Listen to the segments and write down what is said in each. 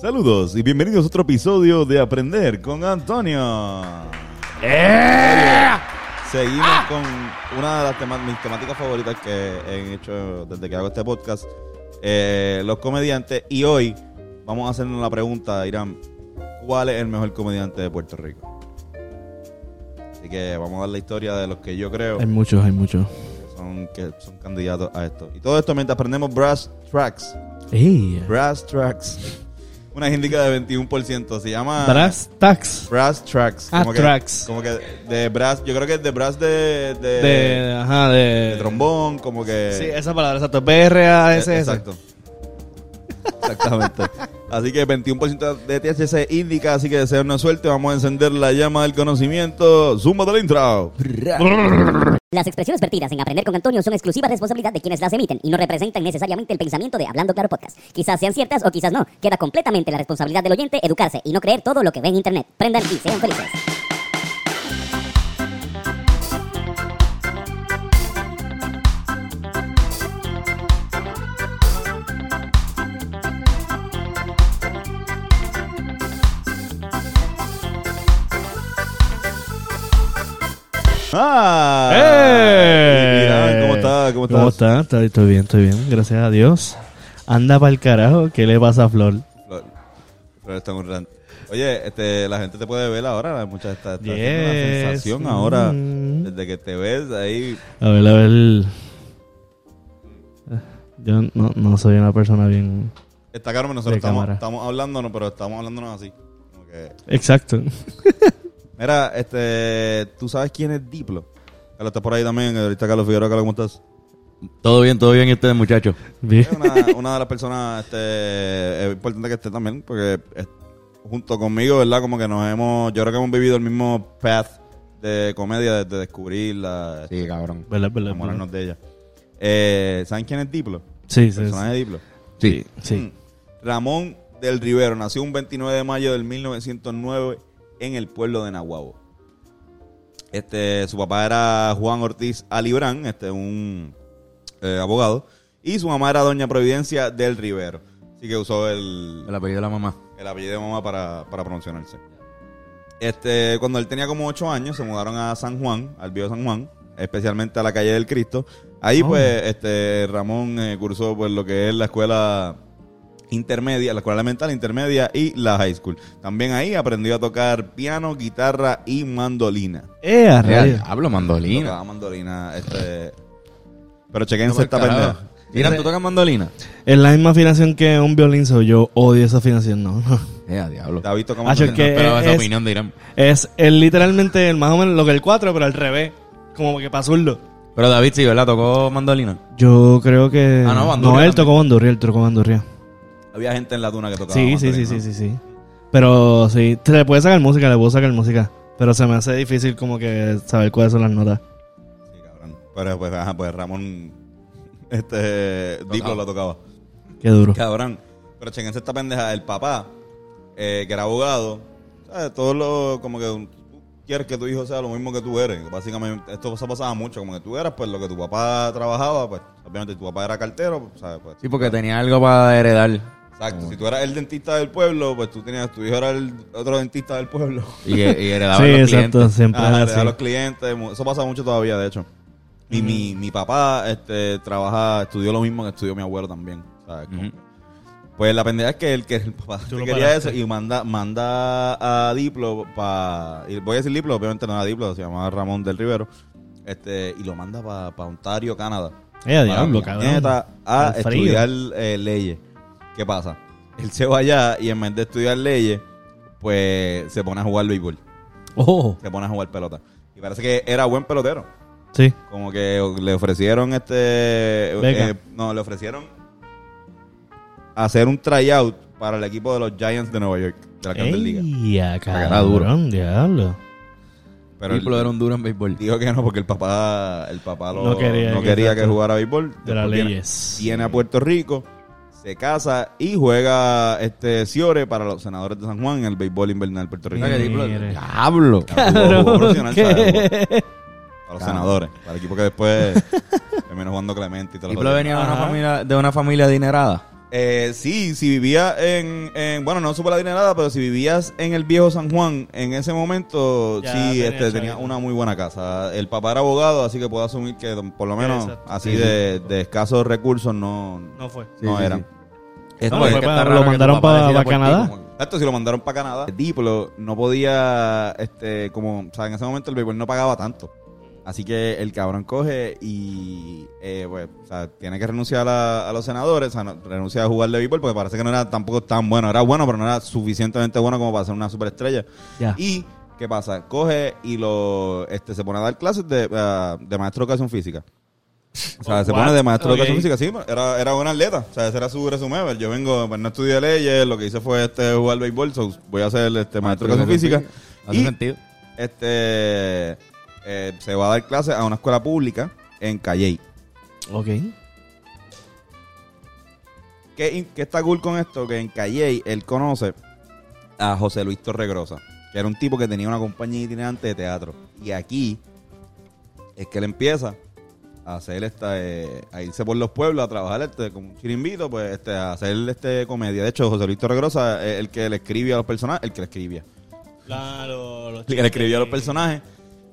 Saludos y bienvenidos a otro episodio de Aprender con Antonio. ¡Eh! Seguimos con una de las mis temáticas favoritas que he hecho desde que hago este podcast, eh, los comediantes. Y hoy vamos a hacernos la pregunta, Irán, ¿cuál es el mejor comediante de Puerto Rico? Así que vamos a dar la historia de los que yo creo Hay muchos, hay muchos. que son, que son candidatos a esto. Y todo esto mientras aprendemos Brass Tracks. ¡Ey! Brass Tracks. Una indica de 21%. Se llama... Brass Tax. Brass Tracks. Ah, Como que- tracks. Como que de brass, yo creo que es de brass de, de, De, ajá, de... de trombón, como que... Sí, esa palabra, exacto. B-R-A-S-S. Eh, Exacto. Exactamente. Así que 21% de THC indica, así que deseo una suerte. Vamos a encender la llama del conocimiento. Zumba del intro. Las expresiones vertidas en Aprender con Antonio son exclusiva responsabilidad de quienes las emiten y no representan necesariamente el pensamiento de Hablando Claro Podcast. Quizás sean ciertas o quizás no. Queda completamente la responsabilidad del oyente educarse y no creer todo lo que ve en Internet. Prendan y sean felices. ¡Ah! ¡Eh! Irán, ¿Cómo estás? ¿Cómo estás? ¿Cómo está? Estoy, estoy bien, estoy bien. Gracias a Dios. Anda para el carajo. ¿Qué le pasa a Flor? Flor, Flor está un rant. Oye, este, la gente te puede ver ahora. Mucha está, está haciendo Yes. una sensación ahora. Mm. Desde que te ves ahí. A ver, a ver. Yo no, no soy una persona bien... Está claro, nosotros De estamos, estamos hablándonos, pero estamos hablándonos así. Como que, Exacto. Mira, este, ¿tú sabes quién es Diplo? Carlos, estás por ahí también. Ahorita Carlos Figueroa, Carlos, ¿cómo estás? Todo bien, todo bien, y ustedes, muchachos. Bien. Es una, una de las personas, este, es importante que esté también, porque es- junto conmigo, ¿verdad? Como que nos hemos, yo creo que hemos vivido el mismo path de comedia, de, descubrirla, Sí, cabrón. ¿Verdad, verdad, enamorarnos verdad? de ella. Eh, ¿Saben quién es Diplo? Sí, El sí, personaje de Diplo. Sí. sí. Mm. Ramón del Rivero nació un 29 de mayo del 1909 en el pueblo de Nahuabo. Este, su papá era Juan Ortiz Alibrán, este, un eh, abogado, y su mamá era Doña Providencia del Rivero. Así que usó el, El apellido de la mamá. el apellido de mamá para, para promocionarse. Este, cuando él tenía como 8 años, se mudaron a San Juan, al viejo San Juan, especialmente a la calle del Cristo. Ahí, Oh. pues, este, Ramón eh, cursó pues lo que es la escuela intermedia, la escuela elemental intermedia y la high school. También ahí aprendió a tocar piano, guitarra y mandolina. ¡Eh, rayos! Hablo mandolina. Tocaba mandolina, este. Pero chequense No, esta pendeja. Irán, ¿tú tocas mandolina? Es la misma afinación que un violín, so yo odio esa afinación, no. no. Eh, a diablo. David toca mandolina. que- Pero esa es- opinión de Irán. Es el, literalmente el, más o menos lo que el 4, pero al revés. Como que para zurdo. Pero David sí, ¿verdad? ¿Tocó mandolina? Yo creo que... Ah, no, bandurria él también. tocó bandurria, él tocó bandurria. Había gente en la tuna que tocaba. Sí, sí, sí, sí, sí, sí. Pero sí, te le puedes sacar música, le puedo sacar música. Pero se me hace difícil como que saber cuáles son las notas. Sí, cabrón. Pero pues, ajá, pues Ramón, este, Diplo lo tocaba. Qué duro. Cabrón. Pero chequense esta pendeja. El papá, eh, que era abogado, ¿sabes? Todo lo, como que tú quieres que tu hijo sea lo mismo que tú eres. Básicamente, esto se pasaba mucho. Como que tú eras, pues, lo que tu papá trabajaba, pues, obviamente tu papá era cartero, pues, ¿sabes? Pues, Sí, porque tenía algo para heredar. Exacto. Si tú eras el dentista del pueblo, pues tú tenías, tu hijo era el otro dentista del pueblo. Y, y heredaba Sí, los exacto, clientes. siempre da a los clientes. Eso pasa mucho todavía, de hecho. Y mi, mi papá este, trabaja, estudió lo mismo que estudió mi abuelo también. Pues la pendeja es que el que el papá que quería eso y manda, manda a Diplo para. Voy a decir Diplo, obviamente no era Diplo, se llamaba Ramón del Rivero. Este, y lo manda para Ontario, Canadá. Eh, a diablo, cabrón. a Al estudiar eh, leyes. ¿Qué pasa? Él se va allá y en vez de estudiar leyes, pues se pone a jugar béisbol. Oh, Se pone a jugar pelota. Y parece que era buen pelotero. sí. Como que le ofrecieron este. Eh, no, le ofrecieron hacer un tryout para el equipo de los Giants de Nueva York, de la Grandes Ligas. Ey, a que era duro. diablo. Pero él era un duro en béisbol. dijo que no, porque el papá, el papá lo- No quería no que- quería que jugara béisbol. De las viene- leyes. Viene a Puerto Rico, se casa y juega este Ciore para los senadores de San Juan en el béisbol invernal puertorriqueño. Diablo. Jugó profesional. Para los senadores, para el equipo que después terminó jugando Clemente y todo Diplo venía de una familia, de una familia adinerada. Eh, sí, si vivía en, en- bueno, no supe la adinerada, pero si vivías en el viejo San Juan, en ese momento, Ya sí, tenía este, tenía una muy buena casa. El papá era abogado, así que puedo asumir que por lo menos Exacto. así Sí, sí. de, escasos recursos no, No fue. no sí, eran. sí. Esto No, es- fue que para- lo mandaron papá pa- decida pa por ti, Canadá. Esto si lo mandaron para Canadá. Diplo no podía, este, como, o sea, en ese momento el béisbol no pagaba tanto. Así que el cabrón coge y, eh, pues, o sea, tiene que renunciar a, a los senadores, o sea, no- renuncia a jugar de béisbol porque parece que no era tampoco tan bueno. Era bueno, pero no era suficientemente bueno como para ser una superestrella. Y, ¿qué pasa? Coge y lo, este, se pone a dar clases de, ah, de maestro de educación física. O sea, Oh, se pone de maestro de educación física, sí, era, era buen atleta. O sea, ese era su resumen. Yo vengo, pues no estudié leyes, lo que hice fue este jugar béisbol, so, voy a ser este maestro de educación física. Hace Y sentido. este eh, se va a dar clases a una escuela pública en Calley. Ok. ¿Qué, qué está cool con esto? Que en Calley él conoce a José Luis Torregrosa, que era un tipo que tenía una compañía itinerante de teatro. Y aquí es que él empieza a hacer esta, eh, a irse por los pueblos a trabajar este, como un chirimbito, pues este, a hacer este comedia. De hecho, José Luis Torregrosa es el que le escribía a los personajes, el que le escribía. Claro, los El que le escribía a los personajes.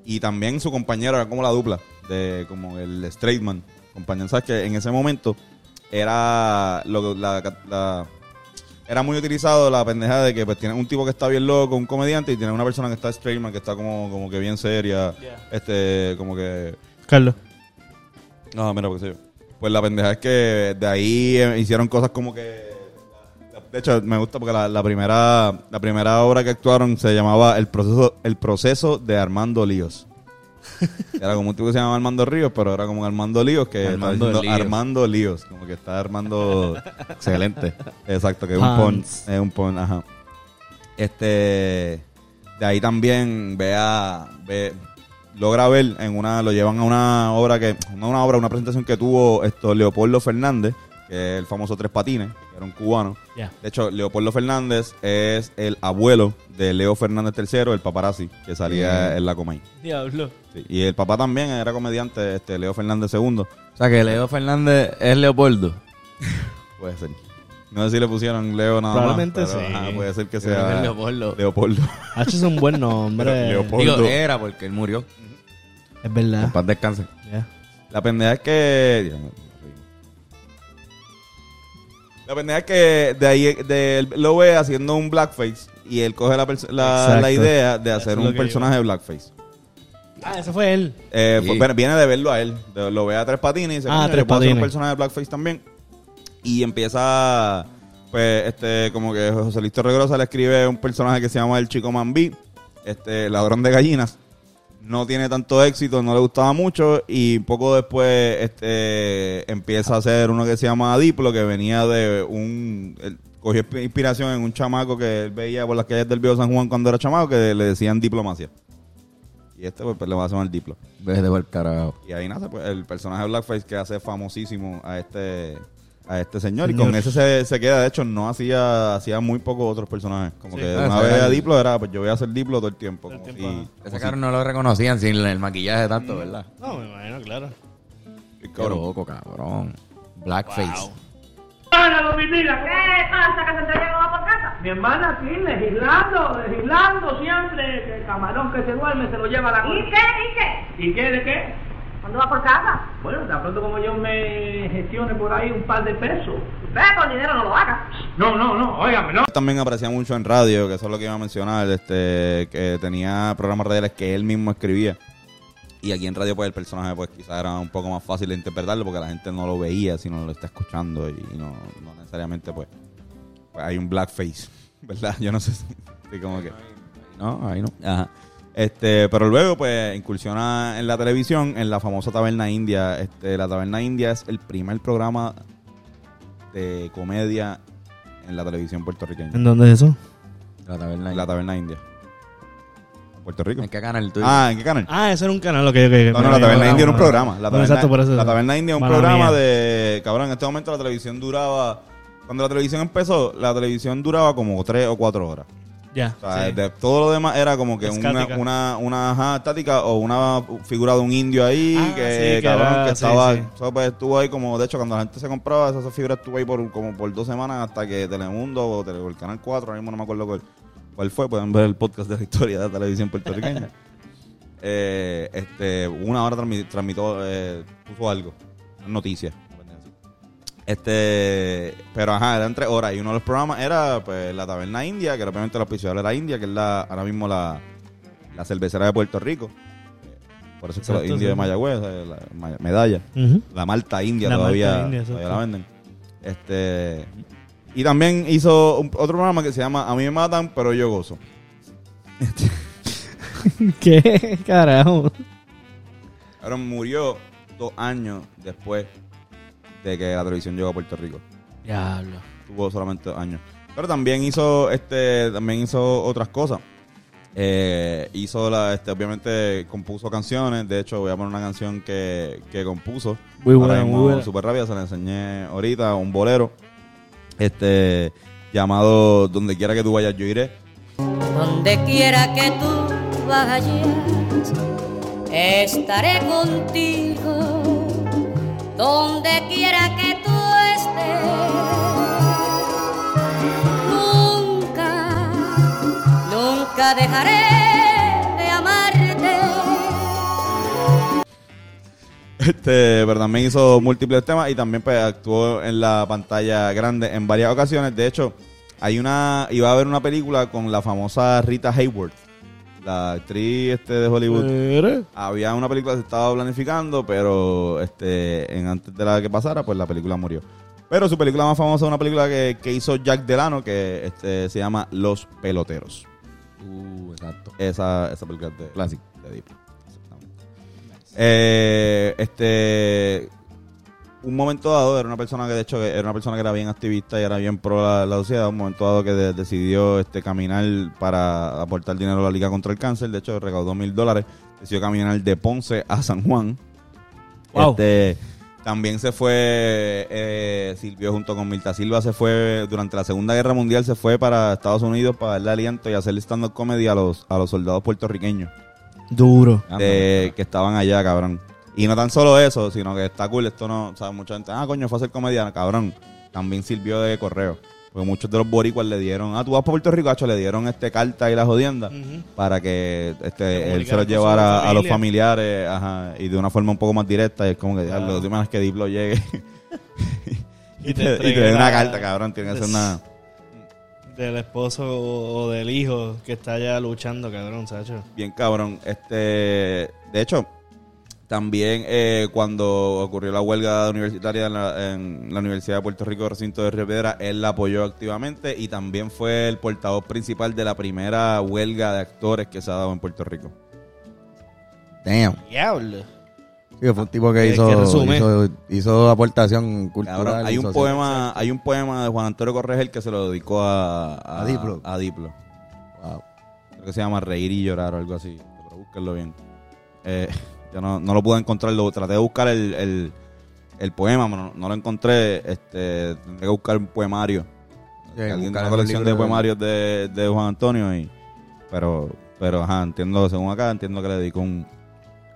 Y también su compañero era como la dupla, de como el straight man. Compañero, ¿sabes? Que en ese momento era lo, la, la- era muy utilizado la pendeja de que pues tienes un tipo que está bien loco, un comediante, y tienes una persona que está straight man, que está como, como que bien seria, este, como que Carlos. no, mira, porque sé yo. Pues la pendeja es que de ahí eh, hicieron cosas como que. De hecho, me gusta porque la, la primera la primera obra que actuaron se llamaba El proceso el proceso de Armando Líos. Era como un tipo que se llamaba Armando Ríos, pero era como Armando Líos que Armando Líos. Armando Líos, como que está armando excelente. Exacto, que es un pon, es un pon, ajá. Este de ahí también vea ve logra ver en una lo llevan a una obra que no una obra, una presentación que tuvo esto Leopoldo Fernández, que es el famoso Tres Patines, era un cubano. De hecho, Leopoldo Fernández es el abuelo de Leo Fernández III, el paparazzi, que salía Mm. en la Comay. Diablo. Sí, Y el papá también era comediante, este Leo Fernández II. O sea que Leo Fernández es Leopoldo. Puede ser. No sé si le pusieron Leo nada Probablemente más. pero, sí. ajá, puede ser que Yo creo que sea es Leopoldo. Leopoldo. H es un buen nombre. Leopoldo. Digo, era porque él murió. Es verdad. En paz descanse. Ya. La pendeja es que. La pendeja es que de ahí de él lo ve haciendo un blackface y él coge la, la, idea de hacer un personaje de blackface. Ah, ese fue él. Eh, Sí. pues, viene de verlo a él. De- lo ve a Tres Patines y dice, Ah, "Coño, Tres hacer un Patines. personaje de blackface también. Y empieza, pues, este, como que José Luis Torregrosa le escribe un personaje que se llama El Chico Mambí, este, ladrón de gallinas. No tiene tanto éxito, no le gustaba mucho y poco después este, empieza a hacer uno que se llama Diplo, que venía de un... él cogió insp- inspiración en un chamaco que él veía por las calles del viejo San Juan cuando era chamaco, que le decían diplomacia. Y este pues, le va a llamar Diplo. Desde por carajo. Y ahí nace pues, el personaje de Blackface que hace famosísimo a este a este señor. Y Señor. con ese se, se queda. De hecho, no hacía hacía muy pocos otros personajes. Como Sí. que Ah, una vez a Diplo era, pues yo voy a hacer Diplo todo el tiempo. Todo el tiempo, Ese si- cabrón no lo reconocían sin el maquillaje tanto, ¿verdad? No, me imagino, claro. Qué Qué loco, cabrón. Blackface. Wow. ¿Qué pasa? ¿Que se va por casa? Mi hermana aquí legislando, legislando siempre. que El camarón que se duerme se lo lleva a la ¿Y qué? ¿Y qué? ¿Y qué de qué? ¿Cuándo va por casa? Bueno, de pronto como yo me gestione por ahí un par de pesos. Ve, con dinero no lo haga. No, no, no, óigame, no. También aparecía mucho en radio, que eso es lo que iba a mencionar, este, que tenía programas radiales que él mismo escribía. Y aquí en radio, pues el personaje, pues quizás era un poco más fácil de interpretarlo porque la gente no lo veía, sino lo está escuchando y no, no necesariamente, pues, pues, hay un blackface, ¿verdad? Yo no sé si, sí, como que... No, ahí no. Ajá. Este, pero luego, pues, incursiona en la televisión, en la famosa Taberna India. Este, la Taberna India es el primer programa de comedia en la televisión puertorriqueña. ¿En dónde es eso? La taberna. La Taberna India. Puerto Rico. ¿En qué canal tú? Ah, ¿en qué canal? Ah, ese era un canal, ok, ok. No, no, la Taberna India era un programa. La Bueno, Taberna, exacto, por eso. la Taberna India es un programa mía. de... Cabrón, en este momento la televisión duraba... Cuando la televisión empezó, la televisión duraba como tres o cuatro horas. Ya. O sea, sí. de- todo lo demás era como que una, una, una ajá, estática o una figura de un indio ahí Ah, que, sí, que cabrón, era- que sí, estaba, sí. pues, estuvo ahí como, de hecho, cuando la gente se compraba, esa, esa figura estuvo ahí por como por dos semanas hasta que Telemundo o, Tele- o el Canal 4, ahora mismo no me acuerdo cuál, cuál fue, pueden ver el podcast de la historia de la televisión puertorriqueña. eh, este, una hora transmi- transmitió, eh, puso algo, noticias. Este, pero ajá, eran tres horas y uno de los programas era pues la taberna india, que obviamente la auspiciadora era India, que es la, ahora mismo la, la cervecera de Puerto Rico. Por eso es que los indios de. Mayagüez, eh, la medalla, la malta india La todavía, malta india, todavía la venden. Este, y también hizo un- otro programa que se llama A mí me matan, pero yo gozo. ¿Qué carajo? Ahora murió dos años después de que la televisión llegó a Puerto Rico. Diablo. tuvo solamente dos años. Pero también hizo este también hizo otras cosas. Eh, hizo la este obviamente compuso canciones, de hecho voy a poner una canción que, que compuso. Muy Ahora buena, muy buena. Súper rápida, se la enseñé ahorita, un bolero. Este llamado Donde quiera que tú vayas yo iré. Donde quiera que tú vayas, estaré contigo. Donde quiera que tú estés, nunca, nunca dejaré de amarte. Este, pero también hizo múltiples temas y también pues, actuó en la pantalla grande en varias ocasiones. De hecho, hay una iba a haber una película con la famosa Rita Hayworth, la actriz este de Hollywood. Había una película que se estaba planificando, pero este en antes de la que pasara, pues la película murió. Pero su película más famosa es una película que, que hizo Jack Delano, que este, se llama Los Peloteros. Uh, exacto. Esa, esa película de Classic de Deep. Exactamente. Eh, este un momento dado era una persona que de hecho era una persona que era bien activista y era bien pro la, la sociedad un momento dado que de- decidió este caminar para aportar dinero a la liga contra el cáncer de hecho recaudó mil dólares decidió caminar de Ponce a San Juan Wow. este también se fue eh, sirvió junto con Mirta Silva se fue durante la segunda guerra mundial se fue para Estados Unidos para darle aliento y hacer stand up comedy a los a los soldados puertorriqueños Duro. de, que estaban allá, cabrón. Y no tan solo eso, sino que está cool. Esto no, o sea, mucha gente, ah, coño, fue a ser comediante, cabrón. También sirvió de correo. Porque muchos de los boricuas le dieron, ah, tú vas para Puerto Rico, hacho, le dieron este carta y la jodienda para que este, él se lo llevara a los familia. familiares, ajá, y de una forma un poco más directa. Y es como que, ya, lo último es que Diplo llegue y, Y te, te y una carta, cabrón. Tiene que ser una. Del esposo o o del hijo que está allá luchando, cabrón, Sacho. Bien cabrón. Este, de hecho, también eh, cuando ocurrió la huelga universitaria en la, en la Universidad de Puerto Rico, recinto de Río Piedra, él la apoyó activamente y también fue el portavoz principal de la primera huelga de actores que se ha dado en Puerto Rico. Damn. Diablo. Sí, fue un tipo que Que- hizo, hizo, hizo aportación cultural. Cabrón, hay un social. poema, hay un poema de Juan Antonio Corregel que se lo dedicó a, A Diplo. A Diplo. Wow. Creo que se llama Reír y Llorar o algo así. Pero búsquenlo bien. Eh, yo no, no lo pude encontrar. Lo, traté de buscar el, el, el poema, pero no, no lo encontré. Este, tendré que buscar un poemario. Sí, Alguien de buscar una colección de poemarios de, de Juan Antonio. Y, pero, pero, ajá, entiendo, según acá, entiendo que le dedicó un...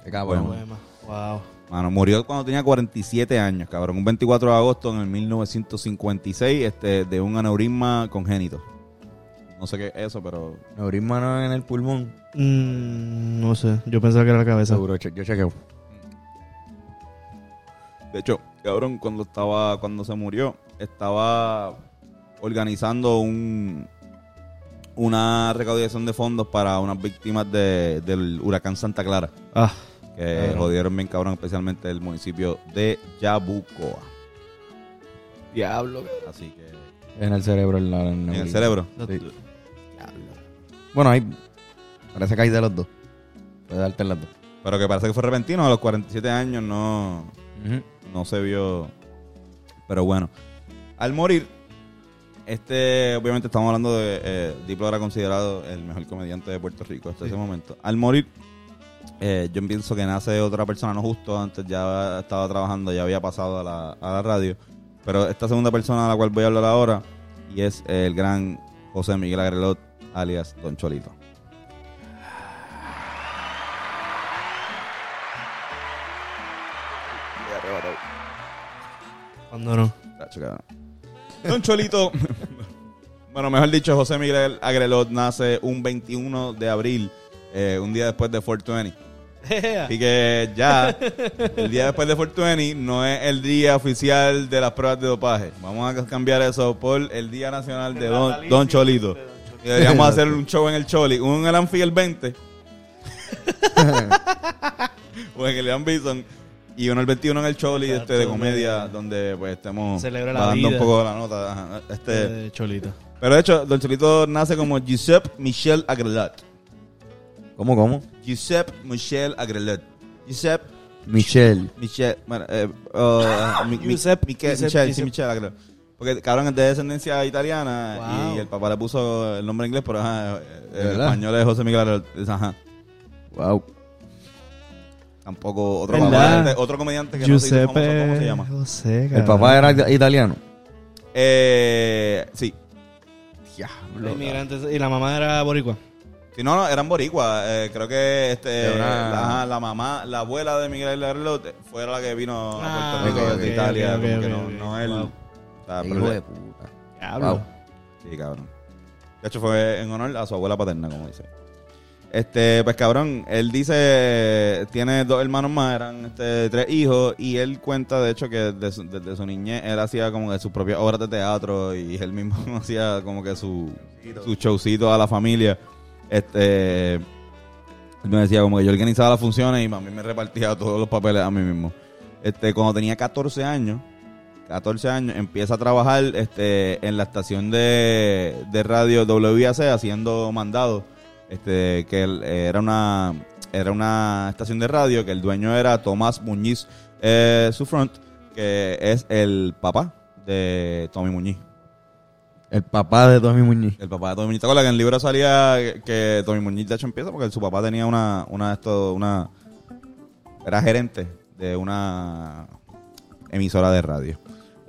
Qué cabrón. Poema. Wow. Mano, murió cuando tenía 47 años, cabrón. Un 24 de agosto en el 1956 este, de un aneurisma congénito. No sé qué es eso, pero Neurisma no en el pulmón. Mm, no sé, yo pensaba que era la cabeza. Seguro, che- yo chequeo. De hecho, cabrón, cuando estaba, cuando se murió, estaba organizando un una recaudación de fondos para unas víctimas de- del huracán Santa Clara, Ah, que jodieron bien cabrón, especialmente el municipio de Yabucoa. diablo. Así que En el cerebro. En, la, en el cerebro. Sí. Bueno, ahí parece que hay de los dos. Puede darte las dos. Pero que parece que fue repentino, a los 47 años no, no se vio. Pero bueno, al morir, este, obviamente estamos hablando de. Eh, Diplo era considerado el mejor comediante de Puerto Rico hasta ese momento. Al morir, eh, yo pienso que nace otra persona, no justo antes ya estaba trabajando, ya había pasado a la, a la radio. Pero esta segunda persona a la cual voy a hablar ahora, y es el gran José Miguel Agrelot, alias Don Cholito. Cuando no. Tacho, cabrón. Don Cholito, bueno, mejor dicho, José Miguel Agrelot nace un 21 de abril, eh, un día después de 420. Así que ya, el día después de 420 no es el día oficial de las pruebas de dopaje. Vamos a cambiar eso por el Día Nacional de Don, Don Cholito. Y deberíamos hacer un show en el Choli, uno en el Anfi el 20. o en el Ian Bison. Y uno el 21 en el Choli este, de comedia, donde- donde pues estemos Celebra la dando un poco la nota. ajá. Este, Eh, Cholito. pero de hecho, Don Cholito nace como Giuseppe Michel Agrelot. ¿Cómo, cómo? Giuseppe Michel Agrelot. Giuseppe Michelle. Michel, bueno, eh, uh, mi- mi- Giuseppe, Michel, Giuseppe, Michel, sí, Giuseppe. Michel Agrelot. Porque cabrón es de descendencia italiana Wow. y el papá le puso el nombre en inglés, pero ajá, eh, ¿De el verdad? español es José Miguel. Es, Ajá. Wow. Tampoco otro papá, este, otro comediante que no se hizo famoso, Giuseppe ¿cómo se llama? José, ¿El papá era ita- italiano? Eh, sí. Inmigrantes. Y la mamá era boricua. Si no, no, eran boricuas. Eh, creo que este, una- la, mamá, la abuela de Miguel Agrelot fue la que vino Ah, a Puerto Rico ok, desde ok, Italia. como que no, no él. Wow. Hijo pero- de puta. Diablo. Wow. Sí, cabrón. De hecho, fue en honor a su abuela paterna, como dice. Este, pues cabrón, él dice, tiene dos hermanos más, eran este, tres hijos, y él cuenta, de hecho, que desde su, desde su niñez él hacía como que sus propias obras de teatro, y él mismo hacía como que su, su showcito a la familia. Este, él me decía como que yo organizaba las funciones y mami me repartía todos los papeles a mí mismo. Este, cuando tenía 14 años, 14 años, empieza a trabajar este, en la estación de, de radio WIAC haciendo mandados. Este, que eh, era una era una estación de radio que el dueño era Tomás Muñiz eh, Sufront, que es el papá de Tommy Muñiz. El papá de Tommy Muñiz. El papá de Tommy Muñiz. ¿Te acuerdas que en el libro salía que- que Tommy Muñiz de hecho empieza porque su papá tenía una, una, esto, una era gerente de una emisora de radio.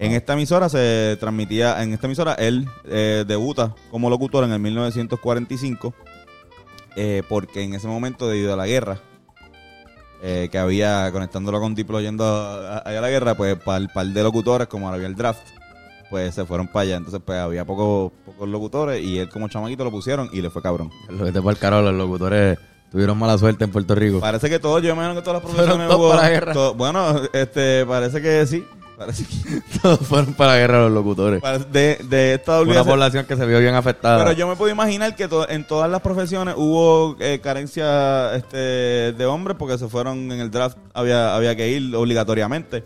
En esta emisora se transmitía, en esta emisora él eh, debuta como locutor en el 1945 eh, porque en ese momento debido a la guerra eh, que había conectándolo con Diplo yendo a- a- allá a la guerra, pues para el par de locutores como había el draft pues se fueron para allá. Entonces, pues había pocos, pocos locutores y él como chamaquito lo pusieron y le fue cabrón. Lo que te fue el caro, los locutores tuvieron mala suerte en Puerto Rico. Parece que todos, yo imagino que todas las profesiones todos hubo- para la guerra. bueno, este, parece que sí. Parece que Todos fueron para la guerra los locutores. de, de esta Una población que se vio bien afectada. Pero yo me puedo imaginar que to- en todas las profesiones hubo eh, carencia este, de hombres porque se fueron en el draft, había, había que ir obligatoriamente.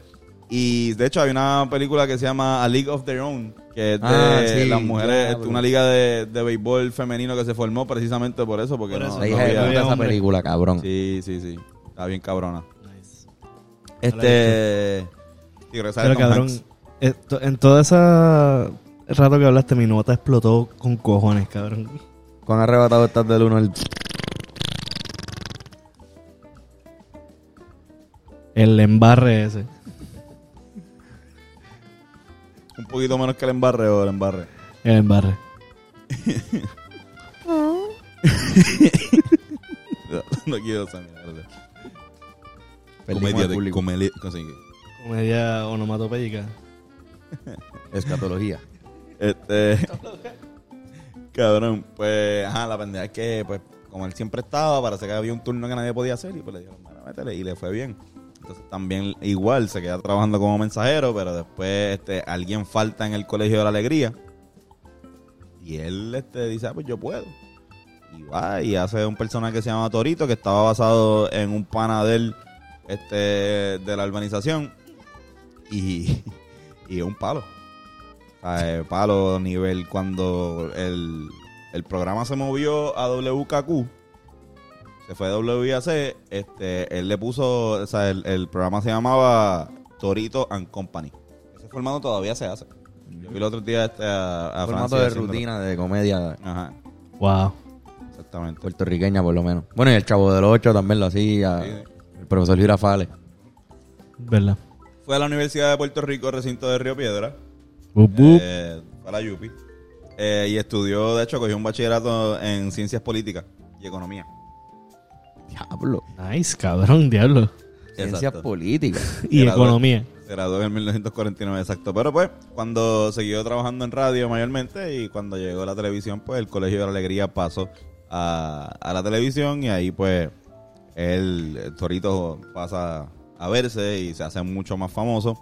Y de hecho hay una película que se llama A League of Their Own, que es de Ah, sí, las mujeres, este, una liga de, de béisbol femenino que se formó precisamente por eso, porque Por no, eso. La no hija de había- esa película, cabrón. Sí, sí, sí. Está bien cabrona. Nice. Este... Pero cabrón, esto- en todo ese rato que hablaste, mi nota explotó con cojones, cabrón. Cuán arrebatado estás del uno al... El embarre ese. Un poquito menos que el embarre o el embarre. El embarre. no quiero esa mierda. Comedia de público. comedia. ¿Cómo Comedia onomatopéyica. Escatología. Este. cabrón, pues, ajá, la pendeja es que, pues, como él siempre estaba, parece que había un turno que nadie podía hacer y pues le dijeron, "Mira, métele", y le fue bien. Entonces también igual se queda trabajando como mensajero, pero después este, alguien falta en el colegio de la alegría. Y él este, dice, ah, pues yo puedo. Y va y hace un personaje que se llama Torito, que estaba basado en un pana de él, este, de la urbanización. Y, y es un palo. O sea, eh, palo nivel cuando el, el programa se movió a WKQ, se fue a WIAC, este, él le puso, o sea, el, el programa se llamaba Torito and Company. Ese formato todavía se hace. Yo vi el otro día este, a, a Formato Francia de haciéndolo. rutina, de comedia Ajá, Wow. exactamente. puertorriqueña, por lo menos. Bueno, y el Chavo del Ocho también lo hacía. Sí. El profesor Girafales. ¿Verdad? Fue a la Universidad de Puerto Rico, recinto de Río Piedra. Eh, fue a la Yupi. Eh, y estudió, de hecho, cogió un bachillerato en ciencias políticas y economía. Diablo. Nice, cabrón, diablo. Ciencias Exacto. políticas. Y economía. Se graduó en 1949, exacto. Pero pues, cuando siguió trabajando en radio mayormente y cuando llegó la televisión, pues el Colegio de la Alegría pasó a, a la televisión y ahí pues el, el Torito pasa a verse y se hace mucho más famoso.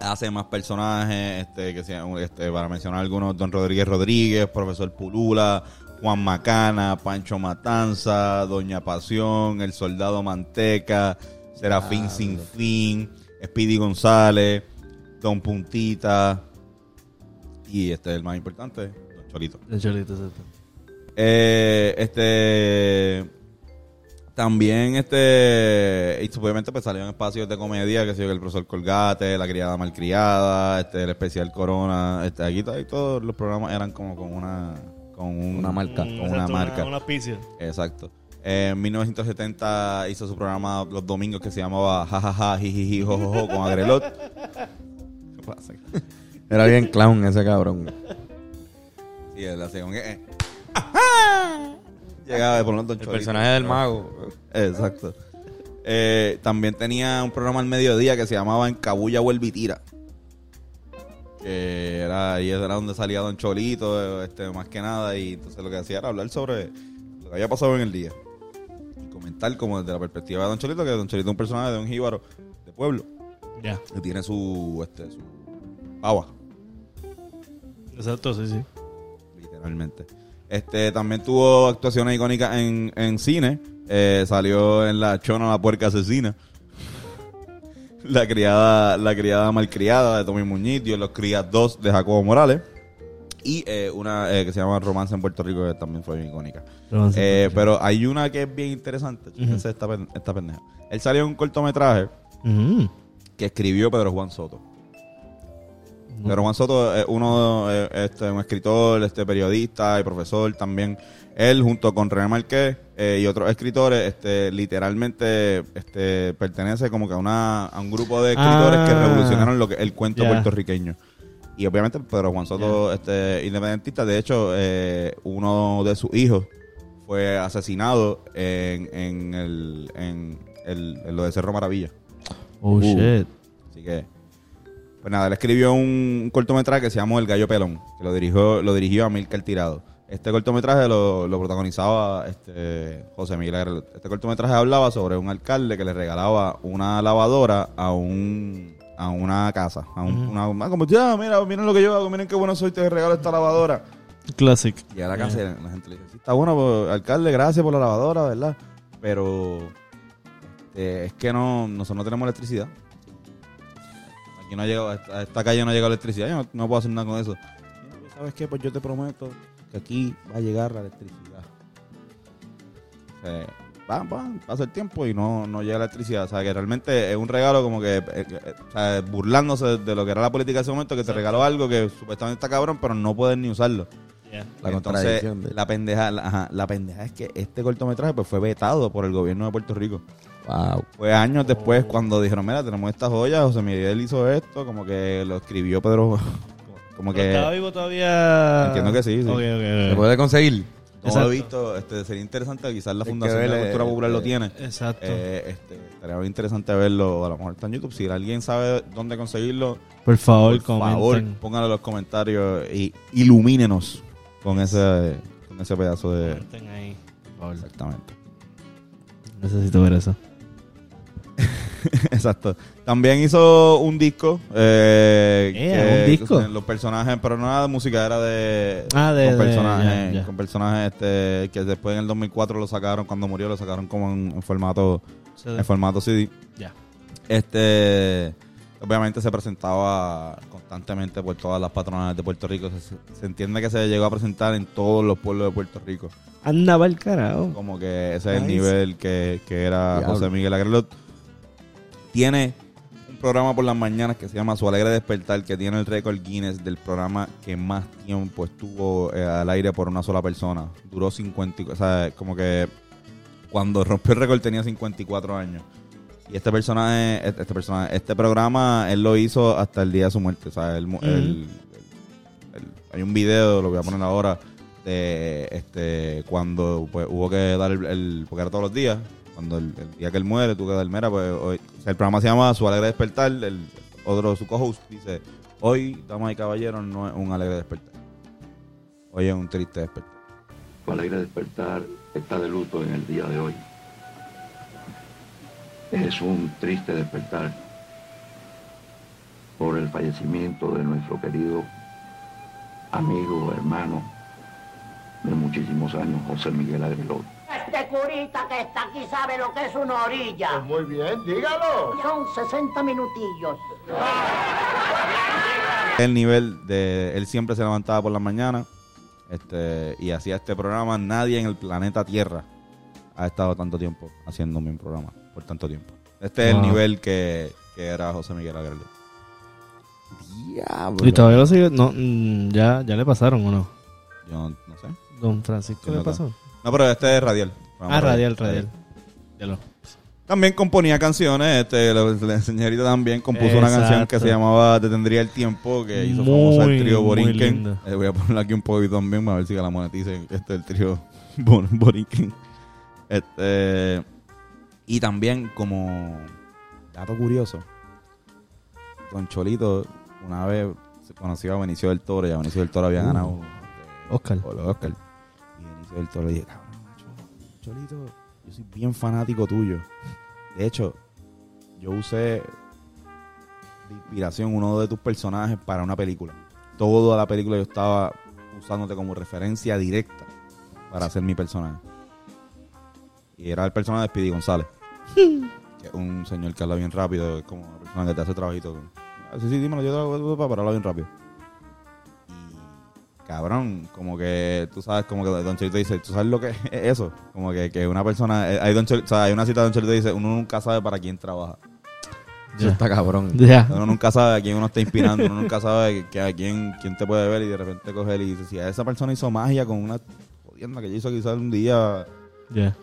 Hace más personajes, este, que sean, este, para mencionar algunos, Don Rodríguez Rodríguez, Profesor Pulula, Juan Macana, Pancho Matanza, Doña Pasión, El Soldado Manteca, Serafín Sin Fin, Speedy González, Don Puntita y este el más importante, Don Cholito. El cholito, exacto. Eh, este también este y obviamente pues salieron espacios de comedia que sé yo, el profesor Colgate, la criada malcriada, este el especial Corona, este aquí ahí todos los programas eran como con una con un- Una marca. con una Exacto, marca. Una auspicio. Exacto. Eh, en 1970 hizo su programa los domingos que se llamaba Jajaja, jijiji, jojojo con Agrelot. ¿Qué pasa? Era bien clown ese cabrón. Sí, él hacía eh, ajá. Llegaba de por Don El personaje del mago. Exacto. Eh, también tenía un programa al mediodía que se llamaba Encabulla Vuelve y Tira. Que era ahí era donde salía Don Cholito, este, más que nada. Y entonces lo que hacía era hablar sobre lo que había pasado en el día. Y comentar como desde la perspectiva de Don Cholito, que Don Cholito es un personaje de un jíbaro de pueblo. Ya. Que tiene su, este, su agua. Exacto, sí, sí. literalmente. Este también tuvo actuaciones icónicas en, en cine. Eh, salió en la Chona la puerca asesina. La criada, la criada malcriada de Tommy Muñiz, Dios los cría 2 de Jacobo Morales. Y eh, una eh, que se llama Romance en Puerto Rico, que también fue bien icónica. Pero hay una que es bien interesante. Chéquense esta, esta pendeja. Él salió en un cortometraje que escribió Pedro Juan Soto. Pedro Juan Soto es uno, eh, este, un escritor, este periodista y profesor también. Él junto con René Marqués eh, y otros escritores, este, literalmente, este, pertenece como que a una, a un grupo de escritores Ah. que revolucionaron lo que el cuento puertorriqueño. Y obviamente Pedro Juan Soto, este, independentista, de hecho, eh, uno de sus hijos fue asesinado en, en el, en, el- en lo de Cerro Maravilla. Oh, shit. Así que, pues nada, él escribió un, cortometraje que se llamó El Gallo Pelón, que lo dirigió, lo dirigió a Milcar Tirado. Este cortometraje lo, lo protagonizaba este, José Miguel. Este cortometraje hablaba sobre un alcalde que le regalaba una lavadora a un a una casa, a un, una- como, ya, mira, miren lo que yo hago, miren qué bueno soy, te regalo esta lavadora. Classic. Y a la casa la gente le dice, sí, está bueno, pues, alcalde, gracias por la lavadora, ¿verdad? Pero este, es que no, nosotros no tenemos electricidad. Aquí no ha llegado, a esta, calle no ha llegado electricidad, yo no, no puedo hacer nada con eso. "Mira, pues, ¿Sabes qué? Pues yo te prometo que aquí va a llegar la electricidad. O sea, va, va, pasa el tiempo y no, no llega la electricidad. O sea, que realmente es un regalo como que, eh, eh, o sea, burlándose de lo que era la política de ese momento, que te regaló algo que supuestamente está cabrón, pero no puedes ni usarlo. Yeah. La Entonces, la pendeja, la, ajá, la pendeja es que este cortometraje pues, fue vetado por el gobierno de Puerto Rico. Wow. Fue años después cuando dijeron, mira, tenemos esta joya, José Miguel hizo esto, como que lo escribió Pedro, como Pero ¿Estaba que... vivo todavía? Entiendo que sí, sí. Ok, ok, ¿Se puede conseguir? No lo he visto, este, sería interesante, quizás la Fundación de la Cultura eh, Popular lo tiene. Exacto. Eh, este, estaría muy interesante verlo, a lo mejor está en YouTube. Si alguien sabe dónde conseguirlo, por favor, por favor, pónganlo en los comentarios y ilumínenos con ese, con ese pedazo de... Comenten ahí, por favor. Exactamente. Necesito ver eso. Exacto. También hizo un disco. Eh, Eh, ¿un disco? Los personajes, pero no era de música, era de. Ah, de- Con de- personajes. Con personajes este, que después en el 2004 lo sacaron, cuando murió, lo sacaron como en, en formato en formato CD. Ya. Este. Obviamente se presentaba constantemente por todas las patronas de Puerto Rico. Se, se entiende que se llegó a presentar en todos los pueblos de Puerto Rico. Andaba el carajo. Como que ese es el nivel que, que era Diablo. José Miguel Agrelot. Tiene un programa por las mañanas que se llama Su Alegre Despertar, que tiene el récord Guinness del programa que más tiempo estuvo eh, al aire por una sola persona. Duró 50, y- o sea, como que cuando rompió el récord tenía 54 años. Y este personaje, este, este personaje, este programa, él lo hizo hasta el día de su muerte. O sea, él, él- él hay un video, lo voy a poner ahora, de este cuando pues, hubo que dar el, el- porque era todos los días, cuando el, día que él muere, tú que dar mera, pues hoy, el programa se llama Su Alegre Despertar, el otro, su co-host dice, hoy, damas y caballeros, no es un alegre despertar. Hoy es un triste despertar. Tu alegre despertar está de luto en el día de hoy. Es un triste despertar por el fallecimiento de nuestro querido amigo, hermano de muchísimos años, José Miguel Agrelot. Este curita que está aquí sabe lo que es una orilla. Muy bien, dígalo. Son 60 minutillos. El nivel de él siempre se levantaba por la mañana este, y hacía este programa. Nadie en el planeta Tierra ha estado tanto tiempo haciendo un programa por tanto tiempo. Este es el nivel que, que era José Miguel Agrelo. Diablo. Y todavía lo sigue. No, mm, ya, ya le pasaron o no. Yo no, no sé. Don Francisco le pasó. No, pero este es radial. Ah, radial, radial. Lo. También componía canciones. Este, la, la señorita también compuso una canción que se llamaba Te tendría el tiempo, que hizo Muy, famosa el trío Borinquen. Eh, voy a ponerla aquí un poquito también para ver si la moneticen. Este es el trío Bor- Borinquen. Este, y también, como dato curioso, Don Cholito una vez se conoció a Benicio del Toro y a Benicio del Toro había ganado este, Oscar. Oscar. Del Toro le dije, cabrón, macho, Cholito, yo soy bien fanático tuyo. De hecho, yo usé de inspiración uno de tus personajes para una película. Toda la película yo estaba usándote como referencia directa para hacer mi personaje. Y era el personaje de Speedy González. que es un señor que habla bien rápido, es como una persona que te hace trabajito. Sí, sí, dímelo, yo te hago para hablar bien rápido. Cabrón, como que tú sabes, como que Don Cholito dice, ¿tú sabes lo que es eso? Como que, que una persona, eh, hay, Don Chol- o sea, hay una cita de Don Cholito que dice, uno nunca sabe para quién trabaja. Eso está cabrón. Uno nunca sabe a quién uno está inspirando, uno nunca sabe que a quién, quién te puede ver y de repente coger y dice, si a esa persona hizo magia con una jodienda que ella hizo quizás un día. Ya.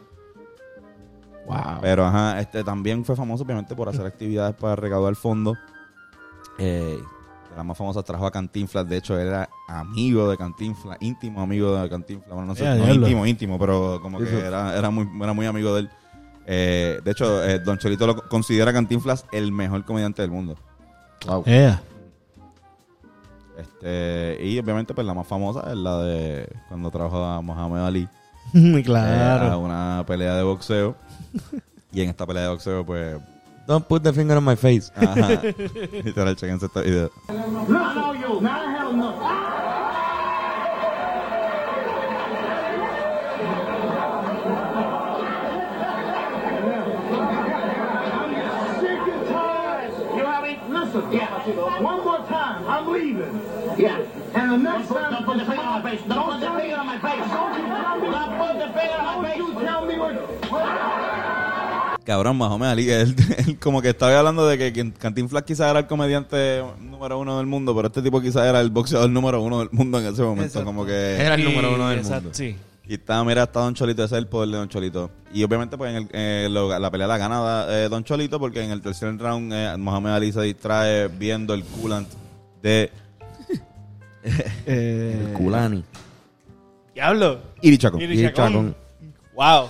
Wow. Pero ajá, este también fue famoso obviamente por hacer actividades para recaudar fondos. Eh, las más famosas trajo a Cantinflas, de hecho era amigo de Cantinflas, íntimo amigo de Cantinflas, bueno, no sé, no íntimo, íntimo, pero como que era, era, muy, era muy amigo de él. Eh, de hecho, eh, Don Cholito lo considera a Cantinflas el mejor comediante del mundo. Wow. Ea. Este, y obviamente pues la más famosa es la de cuando trabajó a Mohamed Ali Muy eh, a claro. una pelea de boxeo. y en esta pelea de boxeo pues Don't put the finger on my face. ajá, literal chequense este video. No, you. Not hell no. I'm sick and tired. You have it? Listen, yeah. one more time. I'm leaving. Yeah. And the next time. Don't put the finger on my face. Don't put the finger on my face. Don't put the finger on my face. Don't you tell me what. Cabrón, Mohamed Ali, él, él como que estaba hablando de que Cantinflas quizás era el comediante número uno del mundo, pero este tipo quizás era el boxeador número uno del mundo en ese momento. Como que... Era el número uno del Exacto, mundo. Sí. Y está, mira, está Don Cholito, ese es el poder de Don Cholito. Y obviamente, pues en el- eh, lo- la pelea la gana eh, Don Cholito porque en el tercer round eh, Mohamed Ali se distrae viendo el coolant de Eh, Culani. Diablo. Iri Chacón. Iri. Chacón. Wow.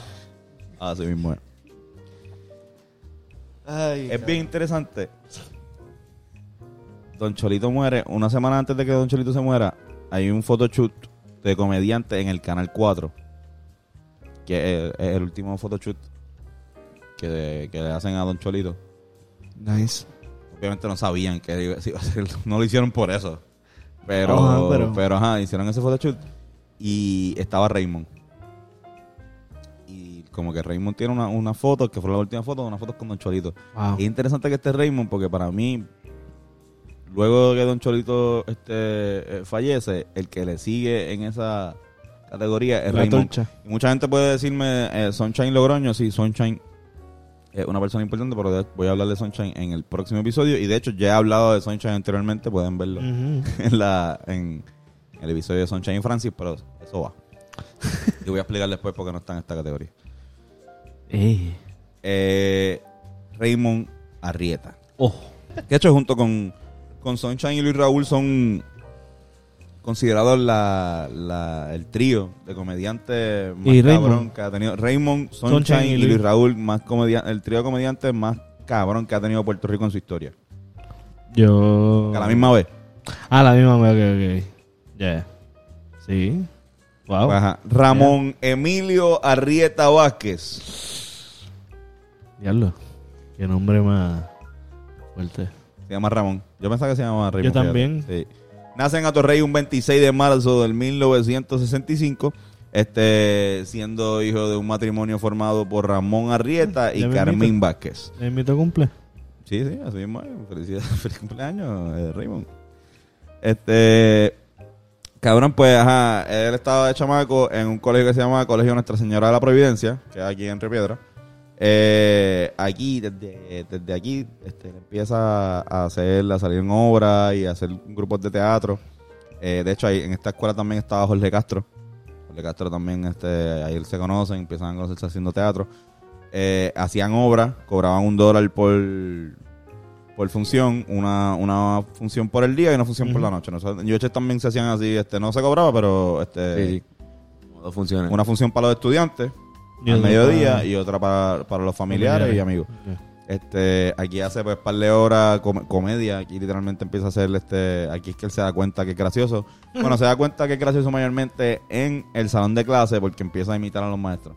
Así mismo es. Ay, Es bien interesante. Don Cholito muere. Una semana antes de que Don Cholito se muera, hay un photoshoot de comediante en el Canal 4. Que es, es el último photoshoot que, que le hacen a Don Cholito. Nice. Obviamente no sabían que iba a. No lo hicieron por eso. Pero, Ajá, pero... pero- ajá, hicieron ese photoshoot. Y estaba Raymond. Como que Raymond tiene una, una foto, que fue la última foto, una foto con Don Cholito. Wow. Y es interesante que esté Raymond porque para mí, luego de que Don Cholito este, eh, fallece, el que le sigue en esa categoría es La Raymond. torcha. Y mucha gente puede decirme eh, Sunshine Logroño, sí, Sunshine es una persona importante, pero de- voy a hablar de Sunshine en el próximo episodio. Y de hecho ya he hablado de Sunshine anteriormente, pueden verlo en, la, en el episodio de Sunshine y Francis, pero eso va. y voy a explicar después porque no está en esta categoría. Ey. Eh, Raymond Arrieta. Oh. Que hecho junto con, con Sunshine y Luis Raúl son considerado la, la- el trío de comediantes más Y cabrón Raymond. que ha tenido. Raymond, Sunshine, Sunshine y Luis. Raúl, más comedia- el trío de comediantes más cabrón que ha tenido Puerto Rico en su historia. Yo. A la misma vez. Ah, la misma vez, ok, ok. Ya. Sí. Wow. Ajá. Ramón Emilio Arrieta Vázquez. Diablo. Qué nombre más fuerte. Se llama Ramón. Yo pensaba que se llamaba Raymond. Yo también. Sí. Nace en Atorrey un 26 de marzo del 1965. Este, siendo hijo de un matrimonio formado por Ramón Arrieta y Ya me Carmín. Vázquez. ¿Me invito cumple? Sí, sí, así mismo. es. Felicidades, feliz cumpleaños, eh, Raymond. Este, cabrón, pues, ajá, él estaba de chamaco en un colegio que se llama Colegio Nuestra Señora de la Providencia, que es aquí en Río Piedra. Eh, aquí, desde, aquí, este, empieza a hacer, a salir en obras y a hacer grupos de teatro. Eh, de hecho, ahí, en esta escuela también estaba Jorge Castro. Jorge Castro también, este, ahí se conocen, empiezan a conocerse haciendo teatro. Eh, hacían obras, cobraban un dólar por, por función, una, una función por el día y una función por la noche. ¿no? O sea, En UH también se hacían así, este, no se cobraba, pero este, Sí, Dos funciones. una función para los estudiantes Y al otra mediodía para- y otra para, para los familiares, Familiares. y amigos. Este, aquí hace pues par de horas com- comedia, aquí literalmente empieza a hacer este, aquí es que él se da cuenta que es gracioso. Bueno, se da cuenta que es gracioso mayormente en el salón de clase porque empieza a imitar a los maestros.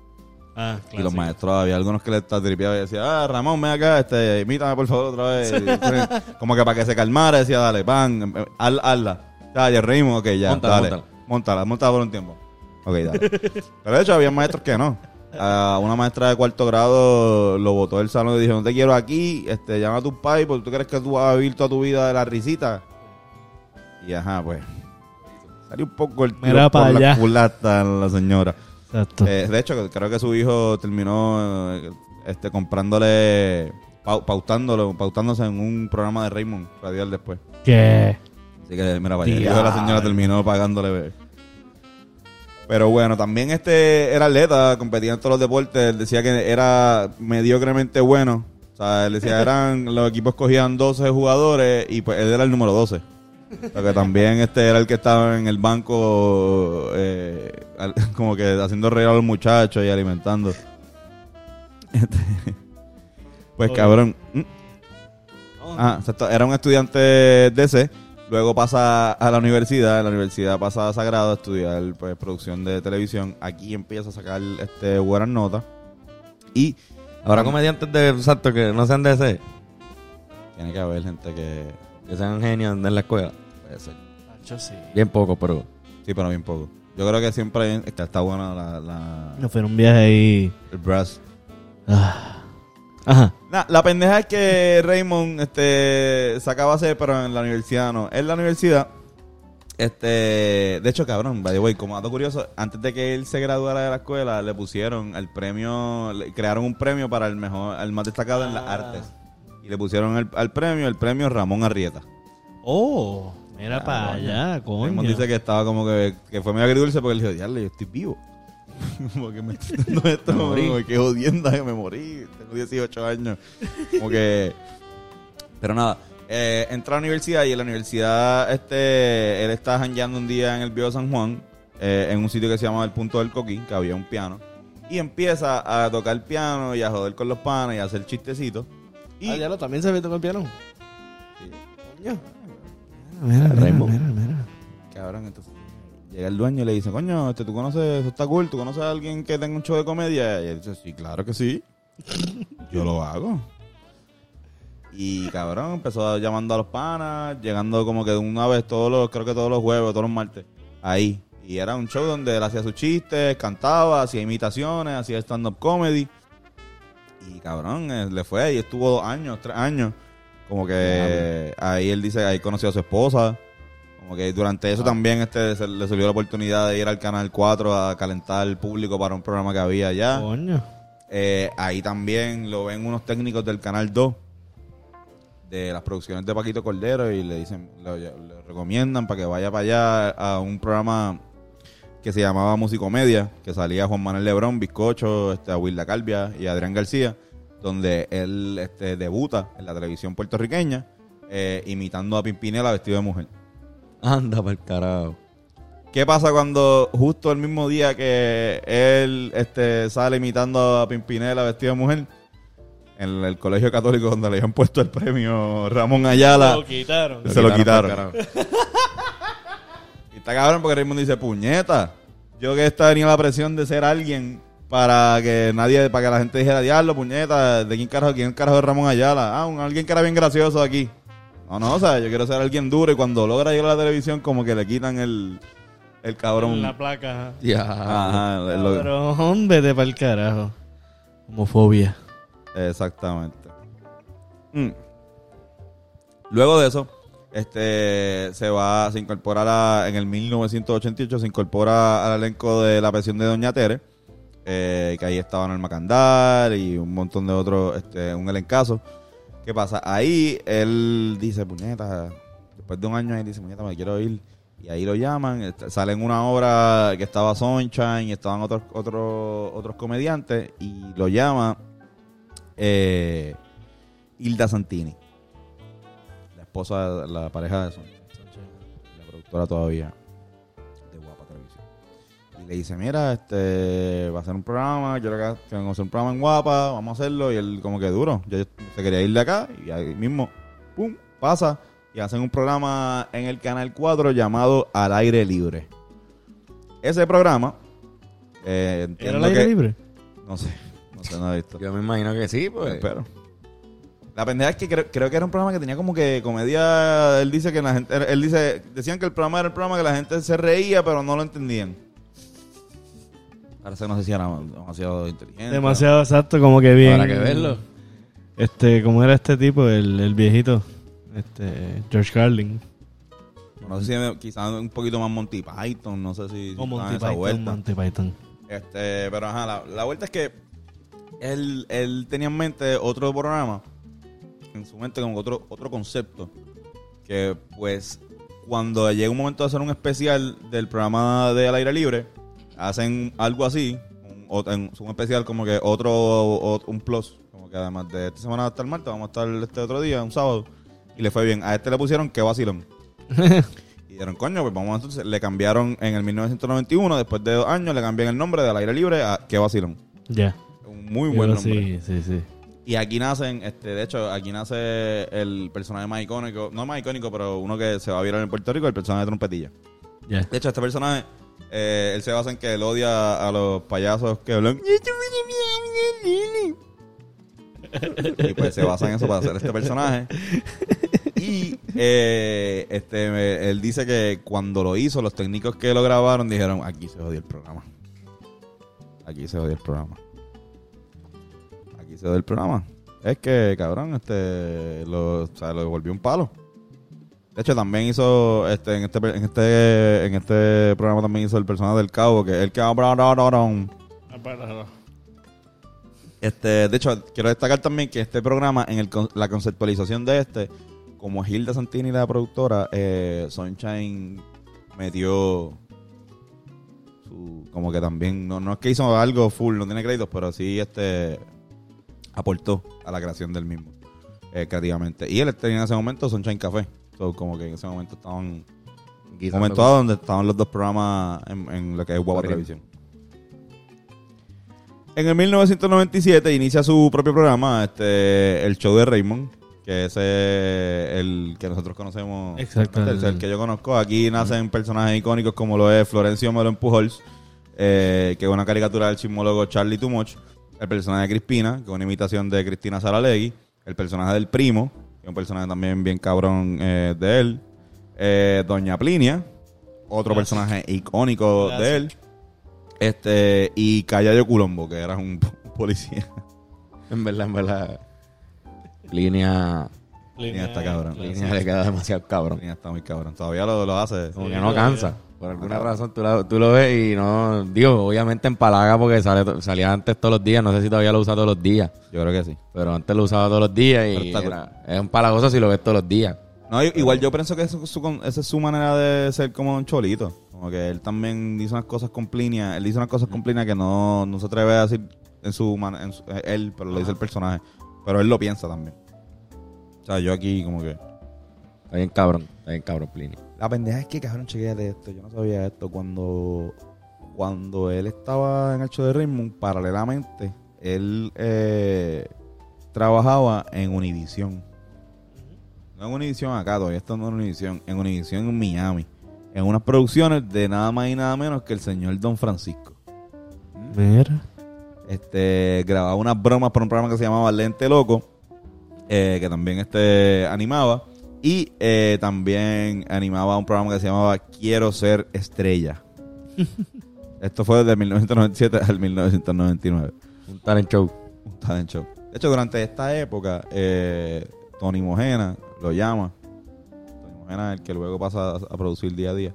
Ah, Y los maestros, había algunos que le estaban tripeados y decían, ah, Ramón, ven acá, este, imítame por favor otra vez. Y, como que para que se calmara, decía, dale, pan, em, em, haz- hazla. Ya, ya reímos, ok, ya, Móntala, dale. Móntala, móntala por un tiempo. Ok, dale. Pero de hecho, había maestros que no. A una maestra de cuarto grado lo botó del salón y dijo, no te quiero aquí, este, llama a tus pais porque tú crees que tú vas a vivir toda tu vida de la risita. Y ajá, pues. Salió un poco el tiro Mira por la allá. culata la señora. Exacto. Eh, de hecho, creo que su hijo terminó eh, este, comprándole, pau- pautándolo, pautándose en un programa de Raymond radial después. ¿Qué? Así que, mira, vaya, el hijo de la señora terminó pagándole. Pero bueno, también este era atleta, competía en todos los deportes. Él decía que era mediocremente bueno. O sea, él decía, eran, los equipos cogían 12 jugadores y pues él era el número 12. Porque también este era el que estaba en el banco eh, como que haciendo reír a los muchachos y alimentando. Este, pues cabrón. ¿Mm? Ah, exacto. Era un estudiante de C. Luego pasa a la universidad. En la universidad pasa a Sagrado a estudiar pues, producción de televisión. Aquí empieza a sacar este, buenas notas. Y Habrá comediantes de exacto que no sean de ese, tiene que haber gente que que sean genios en la escuela. puede ser. sí. Bien poco, pero. Sí, pero bien poco. Yo creo que siempre está, está buena la, la- No fue un viaje ahí. el brass. Ah. Ajá. Nah, la pendeja es que Raymond este, sacaba C, pero en la universidad no. En la universidad, este, de hecho, cabrón, by the way, como dato curioso, antes de que él se graduara de la escuela, le pusieron el premio, le crearon un premio para el mejor, el más destacado en las artes. Y le pusieron el, al premio, el premio Ramón Arrieta. Oh, mira para allá, coño. Raymond dice que estaba como que, que fue medio agridulce porque él dijo, diablo, yo estoy vivo. porque me estoy dando esto, Me morí. como que jodienda que me morí. Tengo 18 años. Como que... Pero nada, eh, entra a la universidad y en la universidad este él está jangueando un día en el Viejo San Juan, eh, en un sitio que se llama El Punto del Coquín, que había un piano. Y empieza a tocar piano y a joder con los panes y a hacer chistecitos. Y Ah, ya lo también se ve con el piano. Sí. Coño. Mira, mira, mira, mira. Cabrón, entonces llega el dueño y le dice, coño, este, ¿tú conoces, eso está cool, ¿tú conoces a alguien que tenga un show de comedia? Y él dice, sí, claro que sí. Yo lo hago. Y cabrón, empezó llamando a los panas, llegando como que de una vez todos los, creo que todos los jueves, todos los martes, ahí. Y era un show donde él hacía sus chistes, cantaba, hacía imitaciones, hacía stand-up comedy. Y cabrón, eh, le fue y estuvo dos años, tres años. Como que ahí él dice, ahí conoció a su esposa. Como que durante eso también este se le subió la oportunidad de ir al Canal 4 a calentar el público para un programa que había allá. Coño. Eh, ahí también lo ven unos técnicos del Canal 2 de las producciones de Paquito Cordero y le dicen, le, le recomiendan para que vaya para allá a un programa que se llamaba Musicomedia, que salía Juan Manuel Lebrón, Bizcocho, este, Wilda Calvia y Adrián García, donde él este, debuta en la televisión puertorriqueña eh, imitando a Pimpinela vestido de mujer. Anda para el carajo. ¿Qué pasa cuando justo el mismo día que él este, sale imitando a Pimpinela vestido de mujer, en el colegio católico donde le habían puesto el premio Ramón Ayala, Lo quitaron. se lo quitaron. Y está cabrón porque Raymond dice, puñeta, yo que esta tenía la presión de ser alguien para que nadie, para que la gente dijera, diablo, puñeta, ¿de quién carajo, quién carajo es Ramón Ayala? Ah, un, alguien que era bien gracioso aquí. No, no, o sea, yo quiero ser alguien duro y cuando logra llegar a la televisión como que le quitan el, el cabrón. La placa. Ya. Ajá, lo- Cabrón, vete para el carajo. Homofobia. Exactamente. Mm. Luego de eso, este se va, se incorpora a la- en el 1988, se incorpora al elenco de La Presión de Doña Tere, eh, que ahí estaba Norma Candar y un montón de otros, este, un elencazo. ¿Qué pasa? Ahí él dice, puñeta, después de un año, él dice, puñeta, me quiero ir. Y ahí lo llaman, este, sale en una obra que estaba Sunshine estaban otros, otros, otros comediantes y lo llama eh, Hilda Santini, la esposa, la pareja de Sunshine, la productora todavía le dice, mira, este va a ser un programa, yo creo que vamos a hacer un programa en Guapa, vamos a hacerlo. Y él como que duro, yo se quería ir de acá y ahí mismo, pum, pasa y hacen un programa en el Canal 4 llamado Al Aire Libre. Ese programa, eh, ¿Era el aire que- libre? No sé, no sé, no he visto. Yo me imagino que sí, pues. Espero. La pendeja es que creo, creo que era un programa que tenía como que comedia. Él dice que la gente. Él dice. Decían que el programa era el programa que la gente se reía, pero no lo entendían. Parece que no sé si era demasiado inteligente. Demasiado exacto, como que bien. Habrá que verlo. Este, ¿cómo era este tipo? El, el viejito. Este, George Carlin. No sé si quizás un poquito más Monty Python. No sé si. si O Monty esa Python, vuelta. Monty Python. Este, pero ajá, la, la vuelta es que él, él tenía en mente otro programa, en su mente con otro, otro concepto, que pues cuando llega un momento de hacer un especial del programa de Al Aire Libre, hacen algo así, un, un especial como que otro, o- un plus, como que además de esta semana hasta el martes, vamos a estar este otro día, un sábado, y le fue bien. A este le pusieron que vacilón. Y dijeron, coño, pues vamos entonces. Le cambiaron en el 1991, después de dos años, le cambian el nombre de Al Aire Libre a Que Vacilón. Ya. Un muy buen Pero nombre. Sí, sí, sí. Y aquí nacen, este, de hecho, aquí nace el personaje más icónico, no más icónico, pero uno que se va a virar en Puerto Rico, el personaje de Trompetilla. Ya. De hecho, este personaje, eh, él se basa en que él odia a los payasos que hablan. y pues se basa en eso para hacer este personaje. Y eh, este, él dice que cuando lo hizo, los técnicos que lo grabaron dijeron: aquí se jodió el programa. Aquí se jodió el programa. Aquí se jodió el programa. Es que, cabrón, este, lo, o sea, lo volvió un palo. De hecho, también hizo, este, en este, en este, en este programa también hizo el personaje del cabo, que es el que este, de hecho, quiero destacar también que este programa, en el, la conceptualización de este, como Hilda Santini, la productora, eh, Sunshine metió su, como que también, no, no es que hizo algo full, no tiene créditos, pero sí este aportó a la creación del mismo, eh, creativamente. Y él tenía en ese momento Sunshine Café, So, como que en ese momento estaban, Guisando momento dado donde estaban los dos programas en, en lo que es Guapa. Televisión. En el 1997 inicia su propio programa, este, el show de Raymond, que es el que nosotros conocemos. Exacto. El, el que yo conozco. Aquí nacen personajes icónicos como lo es Florencio Melón Pujols, eh, que es una caricatura del chismólogo Charlie Too Much. El personaje de Crispina, que es una imitación de Cristina Saralegui. El personaje del primo, un personaje también bien cabrón eh, de él. Eh, Doña Plinia, otro personaje icónico de él. Este, y Callayo Culombo, que era un policía. En verdad, en verdad. Línea. Línea está cabrón. Línea le queda demasiado cabrón. Línea está muy cabrón. Todavía lo, lo hace. Como que no cansa. Por alguna razón tú, la- tú lo ves y no. Digo, obviamente empalaga porque sale, to- salía antes todos los días. No sé si todavía lo usa todos los días. Yo creo que sí. Pero antes lo usaba todos los días Pero y está cool. era- es un palagoso si lo ves todos los días. No, i- igual yo pienso que eso es su, con- esa es su manera de ser como un cholito. Como que él también dice unas cosas con Plinia. Él dice unas cosas con Plinia que no, no se atreve a decir en su, man- en su- eh, él, pero lo dice el personaje. Pero él lo piensa también. O sea, yo aquí como que... Está bien cabrón, está bien cabrón, Plini. La pendeja es que, cabrón, chequéate esto. Yo no sabía esto. Cuando, cuando él estaba en el show de Raymond, paralelamente, él eh, trabajaba en Univision. No en Univision acá, todavía está en Univision. En Univision en Miami. En unas producciones de nada más y nada menos que el señor Don Francisco. Mira. Este, grababa unas bromas para un programa que se llamaba Lente Loco, eh, que también este, animaba. Y eh, también animaba un programa que se llamaba Quiero ser estrella. Esto fue desde 1997 al 1999. Un talent show. Un talent show. De hecho, durante esta época, eh, Tony Mojena lo llama. Tony Mojena es el que luego pasa a, producir día a día.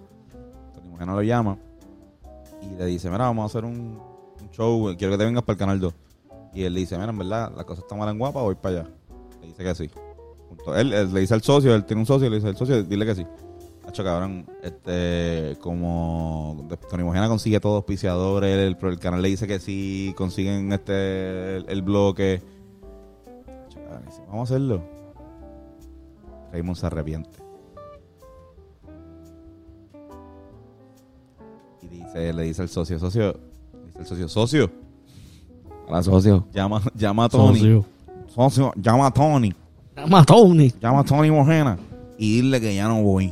Tony Mojena lo llama y le dice, mira, vamos a hacer un, un show, quiero que te vengas para el Canal 2. Y él le dice, mira, en verdad, la cosa está mal en guapa, voy para allá. Le dice que sí. Junto- Él, él le dice al socio, él tiene un socio, le dice al socio, dile que sí. Hacho, cabrón, este, como de- Tony Mojena consigue todos auspiciadores, el, el canal le dice que sí, consiguen este, el, el bloque. Hacho, cabrón, dice, vamos a hacerlo. Raymond se arrepiente. Y dice, le dice al socio, socio, dice el socio, socio, Hola, socio. llama, llama a Tony. Socio. Socio, llama a Tony. Llama a Tony. llama a Tony Mojena y dile que ya no voy.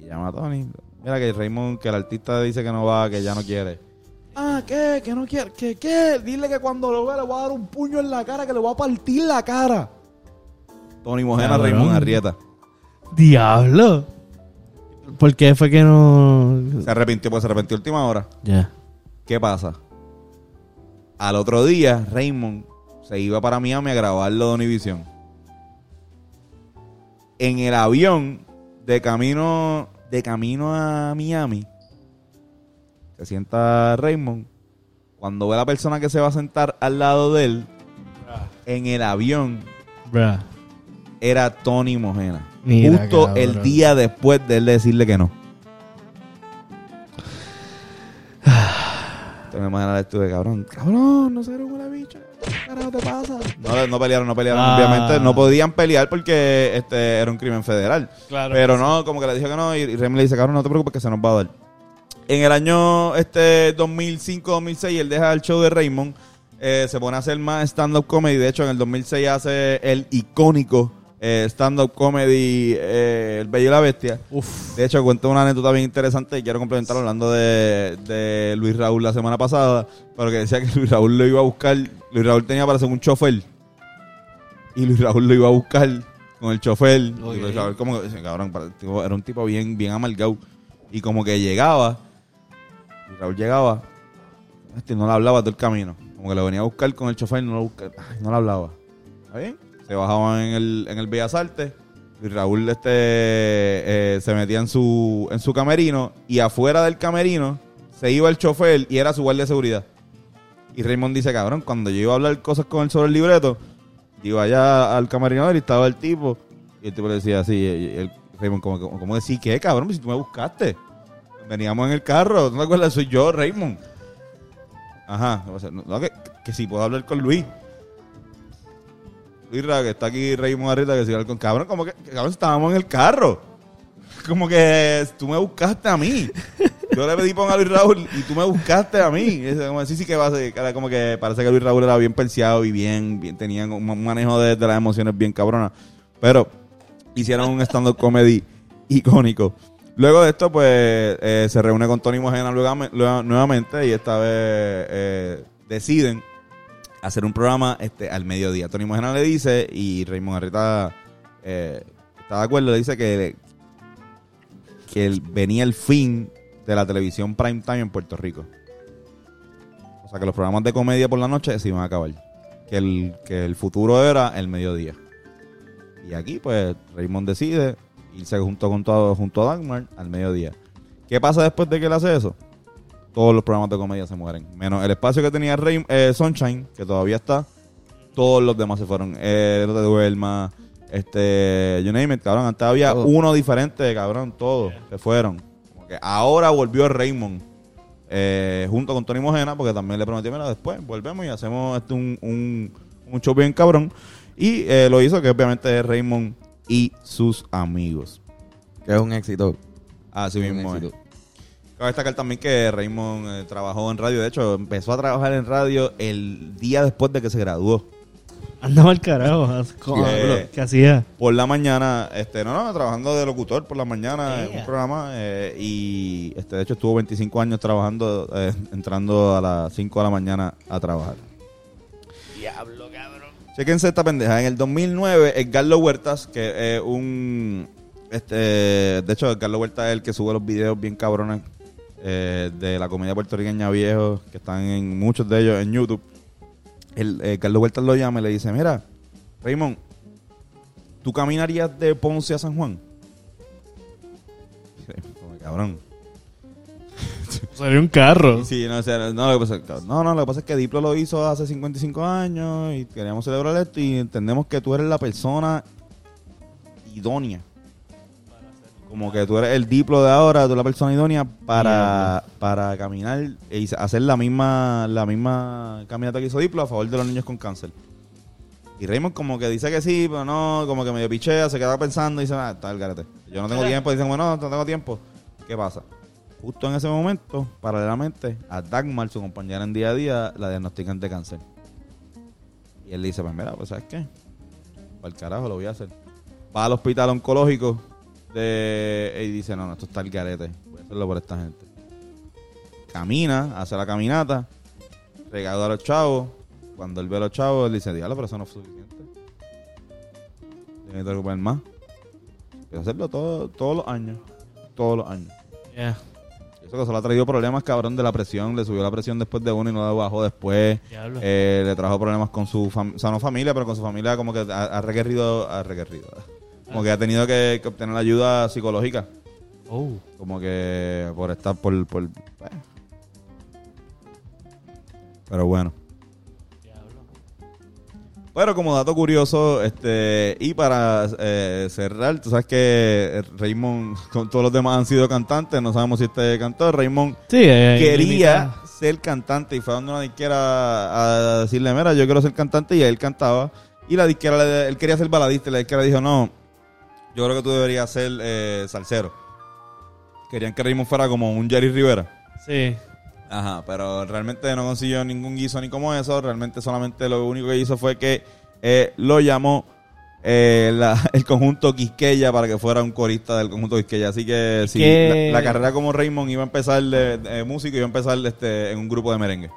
Y llama a Tony. Mira que Raymond, que el artista dice que no va, que ya no quiere. Ah, ¿qué? ¿Que no quiere? ¿Qué? ¿Qué? Dile que cuando lo vea le voy a dar un puño en la cara, que le voy a partir la cara. Tony Mojena. Raymond Arrieta. Diablo. ¿Por qué fue que no...? Se arrepintió, pues se arrepintió a última hora. Ya. ¿Qué pasa? Al otro día, Raymond se iba para Miami a grabarlo de Univision. En el avión, de camino, de camino a Miami, se sienta Raymond. Cuando ve a la persona que se va a sentar al lado de él, en el avión, Bruh. era Tony Mojena. Mira, justo cabrón. el día después de él decirle que no. Te me esto de cabrón. Cabrón, no será una bicha. ¿Qué carajo te pasa? No, no pelearon, no pelearon. Ah. Obviamente no podían pelear porque este era un crimen federal. Claro. Pero no, como que le dijo que no. Y, y Remy le dice, cabrón, no te preocupes que se nos va a dar. En el año este 2005-2006, él deja el show de Raymond. eh, se pone a hacer más stand-up comedy. De hecho, en el 2006 hace el icónico eh, stand-up comedy eh, El Bello y la Bestia. De hecho, cuento una anécdota bien interesante y quiero complementar hablando de, de Luis Raúl la semana pasada. Pero que decía que Luis Raúl lo iba a buscar. Luis Raúl tenía para ser un chofer. Y Luis Raúl lo iba a buscar con el chofer. Y Luis Raúl como que, cabrón, era un tipo bien, bien amargado. Y como que llegaba. Luis Raúl llegaba. Este no le hablaba todo el camino. Como que lo venía a buscar con el chofer, no lo busca- ay, no le hablaba. ¿Está bien? Se bajaban en el, en el Bellas Artes. Y Raúl este, eh, se metía en su, en su camerino. Y afuera del camerino se iba el chofer y era su guardia de seguridad. Y Raymond dice, cabrón, cuando yo iba a hablar cosas con él sobre el libreto, iba allá al camerino y estaba el tipo. Y el tipo le decía así, Raymond, como, como, decir, ¿qué, cabrón? Si tú me buscaste. Veníamos en el carro, ¿no te acuerdas? Soy yo, Raymond. Ajá, no, que, que si puedo hablar con Luis. Luis Ra, que está aquí Raymond Arrieta, que si hablar con cabrón, como que, cabrón, estábamos en el carro. Como que tú me buscaste a mí. Yo le pedí ponga a Luis Raúl y tú me buscaste a mí. Es como, sí, sí que va a ser, como que parece que Luis Raúl era bien perseado y bien, bien tenían un manejo de, las emociones bien cabrona. Pero hicieron un stand-up comedy icónico. Luego de esto, pues, eh, se reúne con Tony Mojena nuevamente y esta vez eh, deciden hacer un programa este, al mediodía. Tony Mojena le dice y Raymond Arrieta eh, está de acuerdo, le dice que, que venía el fin de la televisión prime time en Puerto Rico. O sea, que los programas de comedia por la noche se iban a acabar. Que el, que el futuro era el mediodía. Y aquí, pues, Raymond decide irse junto, con todo, junto a Dagmar al mediodía. ¿Qué pasa después de que él hace eso? Todos los programas de comedia se mueren. Menos el espacio que tenía Ray- eh, Sunshine, que todavía está. Todos los demás se fueron. Eh, no te duermas. Este, you name it, cabrón. Antes había Todo. uno diferente, cabrón. Todos se fueron. Como que ahora volvió Raymond. eh, junto con Tony Mojena, porque también le prometió, mira, después volvemos y hacemos este un, un, un show bien cabrón. Y eh, lo hizo, que obviamente Raymond y sus amigos. Que es un éxito. Así Un mismo es. éxito. Cabe destacar también que Raymond eh, trabajó en radio. De hecho, empezó a trabajar en radio el día después de que se graduó. Andaba al carajo. ¿cómo? Eh, ¿Qué hacía? Por la mañana, este, no, no, trabajando de locutor por la mañana en un programa. eh, y este, de hecho estuvo 25 años trabajando, eh, entrando a las 5 de la mañana a trabajar. Diablo, cabrón. Chequense esta pendeja. En el 2009, Edgardo Huertas, que es un. Este, de hecho, Edgardo Huertas es el que sube los videos bien cabrones eh, de la comedia puertorriqueña viejo, que están en muchos de ellos en YouTube. El, eh, Carlos Huertas lo llama y le dice: Mira, Raymond, ¿tú caminarías de Ponce a San Juan? Cabrón. Salió un carro. Sí, no, o sea, no, lo que pasa, no, no, lo que pasa es que Diplo lo hizo hace 55 años y queríamos celebrar esto y entendemos que tú eres la persona idónea. Como que tú eres el Diplo de ahora, tú eres la persona idónea para, para caminar y hacer la misma, la misma caminata que hizo Diplo a favor de los niños con cáncer. Y Raymond como que dice que sí, pero no, como que medio pichea, se queda pensando y dice, ah, está el garete. Yo no tengo tiempo, dicen, bueno, no tengo tiempo. ¿Qué pasa? Justo en ese momento, paralelamente, a Dagmar, su compañera en día a día, la diagnostican de cáncer. Y él dice, pues mira, pues ¿sabes qué? Para el carajo lo voy a hacer. Va al hospital oncológico de... y dice, no, no, esto está el garete. Voy a hacerlo por esta gente. Camina, hace la caminata, regala a los chavos. Cuando él ve a los chavos, él dice, diablo, pero eso no es suficiente. Tiene que recuperar más. Quiero hacerlo todo, todos los años. Todos los años. Yeah. Eso que solo ha traído problemas, cabrón, de la presión. Le subió la presión después de uno y no la bajó después. Eh, le trajo problemas con su familia, o sea, no familia, pero con su familia como que ha, ha requerido, ha requerido. Como que ha tenido que, que obtener ayuda psicológica. Oh. Como que por estar por... por. Pero bueno. Pero como dato curioso, este y para eh, cerrar, tú sabes que Raymond, con todos los demás han sido cantantes, no sabemos si este cantó. Raymond Sí, eh, quería ser cantante y fue donde una disquera a decirle, mira, yo quiero ser cantante y él cantaba. Y la disquera, él quería ser baladista y la disquera dijo, no, yo creo que tú deberías ser eh, salsero. Querían que Raymond fuera como un Jerry Rivera. Sí. Ajá, pero realmente no consiguió ningún guiso ni como eso. Realmente solamente lo único que hizo fue que eh, lo llamó eh, la- el conjunto Quisqueya para que fuera un corista del conjunto Quisqueya. Así que sí, la, la carrera como Raymond iba a empezar de, de músico y iba a empezar este, en un grupo de merengue.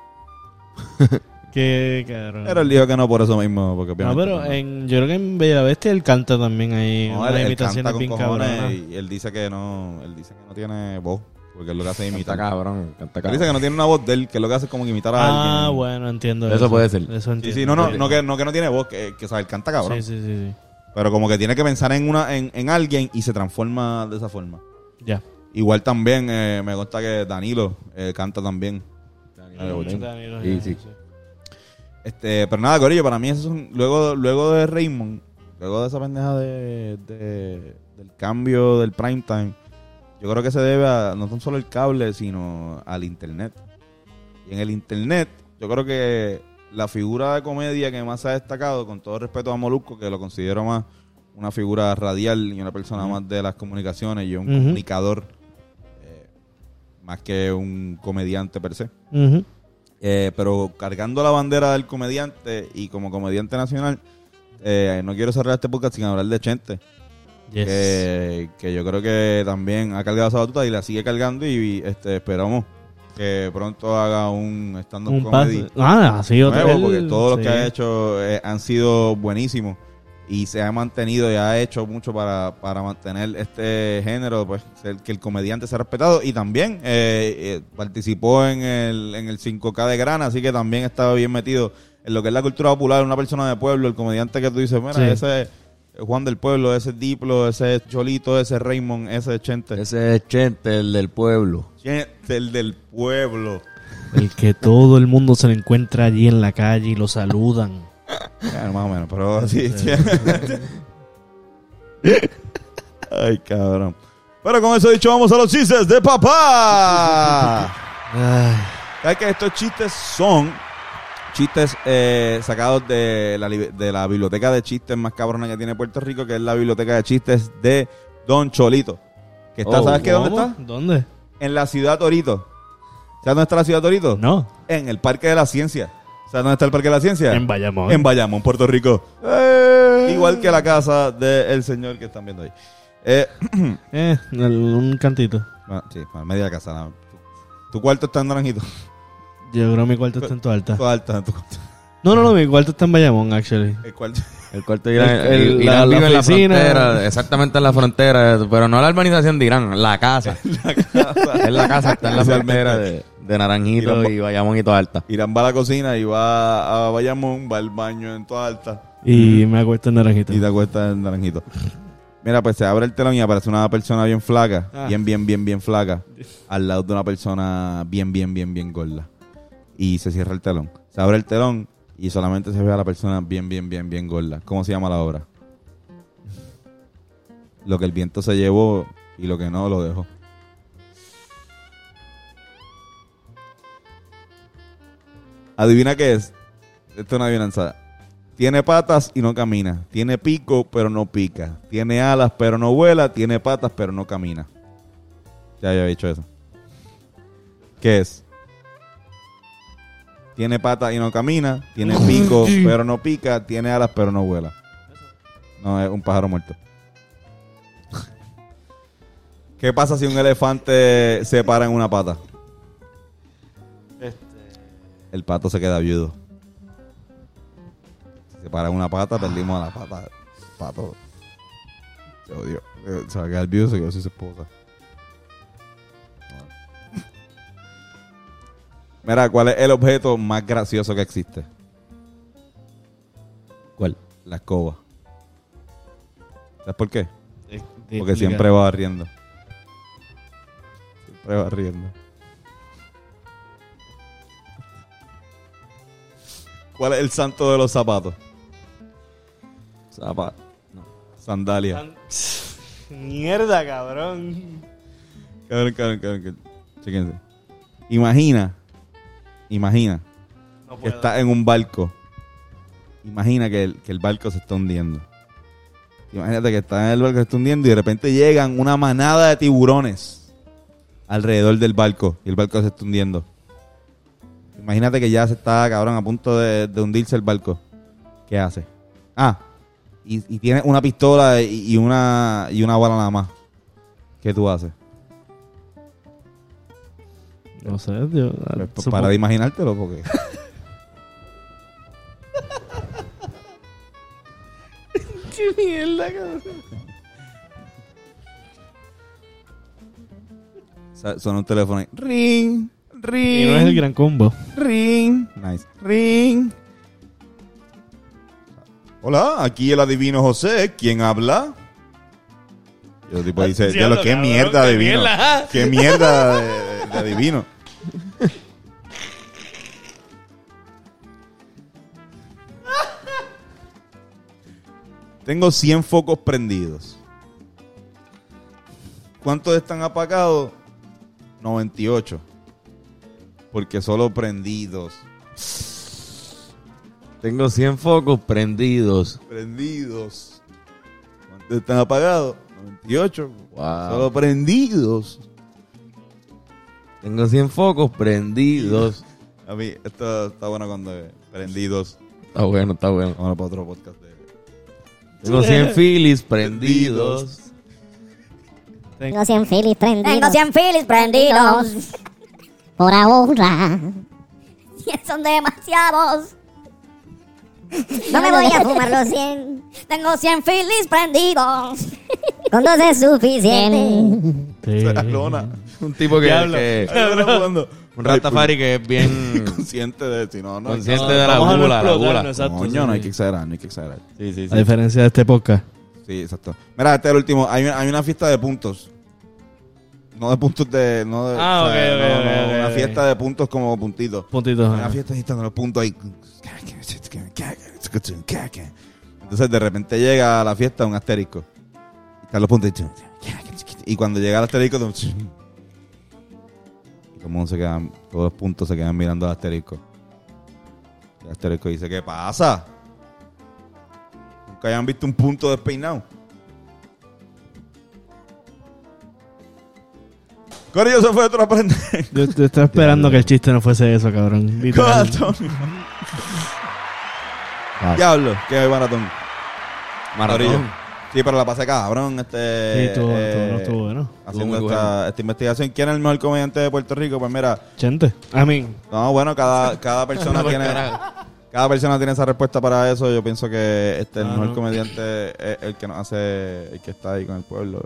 Qué cabrón. Pero él dijo que no por eso mismo, porque no, obviamente pero no. en, yo creo que en Bella Bestia él canta también ahí. No, él, él canta con cojones y él dice que no, él dice que no tiene voz, porque él lo que hace es Canta imitar. cabrón, canta Él cabrón. dice que no tiene una voz de él, que lo que hace es como imitar a Ah, alguien. bueno, entiendo. Eso puede ser. Eso Sí, entiendo. sí, no, no, no que, no que no tiene voz, que, que sabe, él canta cabrón. Sí, sí, sí, sí. Pero como que tiene que pensar en una en, en alguien y se transforma de esa forma. Ya. Igual también eh, me consta que Danilo eh, canta también. Danilo Sí, sí. Este, pero nada, Corillo, para mí eso es un- luego, luego de Raymond, luego de esa pendeja de, de- del cambio del prime time, yo creo que se debe a no tan solo el cable, sino al internet. Y en el internet, yo creo que la figura de comedia que más se ha destacado, con todo respeto a Molusco, que lo considero más una figura radial y una persona más de las comunicaciones y un comunicador, eh, más que un comediante per se. Ujú. Eh, pero cargando la bandera del comediante y como comediante nacional, eh, no quiero cerrar este podcast sin hablar de Chente, Yes. que, que yo creo que también ha cargado esa batuta y la sigue cargando y este, esperamos que pronto haga un stand-up comedy. Ah, sí, nuevo, porque todos los sí. que ha hecho eh, han sido buenísimos y se ha mantenido y ha hecho mucho para, para mantener este género, pues el, que el comediante sea respetado y también eh, eh, participó en el, en el 5K de Grana, así que también estaba bien metido en lo que es la cultura popular, una persona de pueblo, el comediante que tú dices, mira, Sí. ese es Juan del Pueblo, ese es Diplo, ese es Cholito, ese es Raymond, ese es Chente. Ese es Chente, el del pueblo. Chente, el del pueblo. El que todo el mundo se le encuentra allí en la calle y lo saludan. Bueno, más o menos, pero sí. sí. Ay, cabrón. Pero con eso dicho, vamos a los chistes de papá. ¿Sabes que estos chistes son chistes eh, sacados de la, li- de la biblioteca de chistes más cabrona que tiene Puerto Rico, que es la biblioteca de chistes de Don Cholito. Que está, Oh, ¿sabes qué? ¿Dónde está? ¿Dónde? En la ciudad Torito. ¿Sabes dónde está la ciudad Torito? No. En el Parque de la Ciencia. ¿Sabes dónde está el Parque de la Ciencia? En Bayamón. En Bayamón, Puerto Rico. Igual que la casa del señor que están viendo ahí. Eh, Eh, un cantito. bueno, sí, bueno, media casa. Tu, tu cuarto está en Naranjito. Yo creo que mi cuarto está en tu alta. Tu alta, tu cuarto. No, no, no, mi cuarto está en Bayamón, actually. El cuarto. El cuarto de Irán, El- el- Irán la- la vive en la frontera, exactamente en la frontera, pero no la urbanización de Irán, la casa. es la casa, está en la frontera de, de Naranjito Irán- y Bayamón y toda alta. Irán va a la cocina y va a Bayamón, va al baño en toda alta. Y me acuesto en naranjito. Y te acuestas en naranjito. Mira, pues se abre el telón y aparece una persona bien flaca, Ah. bien, bien, bien, bien flaca, al lado de una persona bien, bien, bien, bien gorda. Y se cierra el telón. Se abre el telón y solamente se ve a la persona bien, bien, bien, bien gorda. ¿Cómo se llama la obra? Lo que el viento se llevó y lo que no lo dejó. Adivina qué es. Esto es una adivinanza. Tiene patas y no camina. Tiene pico, pero no pica. Tiene alas, pero no vuela. Tiene patas, pero no camina. Ya había dicho eso. ¿Qué es? Tiene patas y no camina. Tiene pico, pero no pica. Tiene alas, pero no vuela. No, es un pájaro muerto. ¿Qué pasa si un elefante se para en una pata? El pato se queda viudo. Si se para una pata, perdimos a la pata. Pato se odió. Eh, Se va a quedar viudo, se quedó sin su esposa. Mira, ¿cuál es el objeto más gracioso que existe? ¿Cuál? La escoba. ¿Sabes por qué? Porque siempre va riendo. Siempre va riendo. ¿Cuál es el santo de los zapatos? Zapatos. Sandalia. Mierda, cabrón. Cabrón, cabrón, cabrón. cabrón. Chéquense. Imagina. Imagina. No que estás en un barco. Imagina que el, que el barco se está hundiendo. Imagínate que estás en el barco que se está hundiendo y de repente llegan una manada de tiburones alrededor del barco y el barco se está hundiendo. Imagínate que ya se está, cabrón, a punto de, de hundirse el barco. ¿Qué hace? Ah, y, y tiene una pistola y, y una, y una bala nada más. ¿Qué tú haces? No sé, yo. Pues, pues, para de imaginártelo porque... Qué mierda, cabrón. Suena un teléfono ahí. Ring, ring. Y no es el gran combo. Ring. Nice. Ring. Hola, aquí el adivino José. ¿Quién habla? Y el tipo dice, qué cabrón, mierda qué adivino. mierda. Qué mierda de, de adivino. Tengo 100 focos prendidos. ¿Cuántos están apagados? 98. Porque solo prendidos. Tengo 100 focos prendidos. Prendidos. ¿Cuántos están apagados? 98. Wow. Solo prendidos. Tengo 100 focos prendidos. A mí, esto está bueno cuando prendidos. Está bueno, está bueno. Vamos para otro podcast de... Tengo 100 Phillies prendidos. Tengo 100 Phillies prendidos. Tengo 100 Phillies prendidos. Por ahora. Son demasiados. No me voy a fumar los 100. Tengo 100 Phillies prendidos. Con dos es suficiente. Sí. La lona. Un tipo que, Diablo. que- Cabrón. un Rastafari que es bien Consciente de... Si no, no. consciente No, de la vamos a no gula, la gula. no, exacto, Coño, sí, no hay que exagerar, no hay que exagerar. Sí, sí, A sí. diferencia de este podcast. Sí, exacto. Mira, este es el último. Hay una, hay una fiesta de puntos. No de puntos de... No de, Ah, o sea, ok, no, ok, no, Una fiesta de puntos como puntitos. Puntitos. Una fiesta están los puntos ahí. Entonces de repente llega a la fiesta un asterisco. Y están los puntos. Y cuando llega el asterisco, el mundo se quedan, todos los puntos se quedan mirando al asterisco. Que Asterisco dice, ¿qué pasa? Nunca hayan visto un punto despeinado. Corillo se fue otro aprender. Yo, yo estaba esperando que el chiste no fuese eso, cabrón. Antonio. Diablo, que maratón. Maratón. Corillo. Sí, pero la pasé cabrón. Este, Sí, estuvo- eh, estuvo- no estuvo bueno. Haciendo Estuvo muy esta, esta investigación. ¿Quién es el mejor comediante de Puerto Rico? Pues mira, Chente. A mí. no, bueno, cada, cada persona No, tiene. carajo. Cada persona tiene esa respuesta para eso. Yo pienso que este el Ah, mejor no. comediante es el que nos hace, el que está ahí con el pueblo.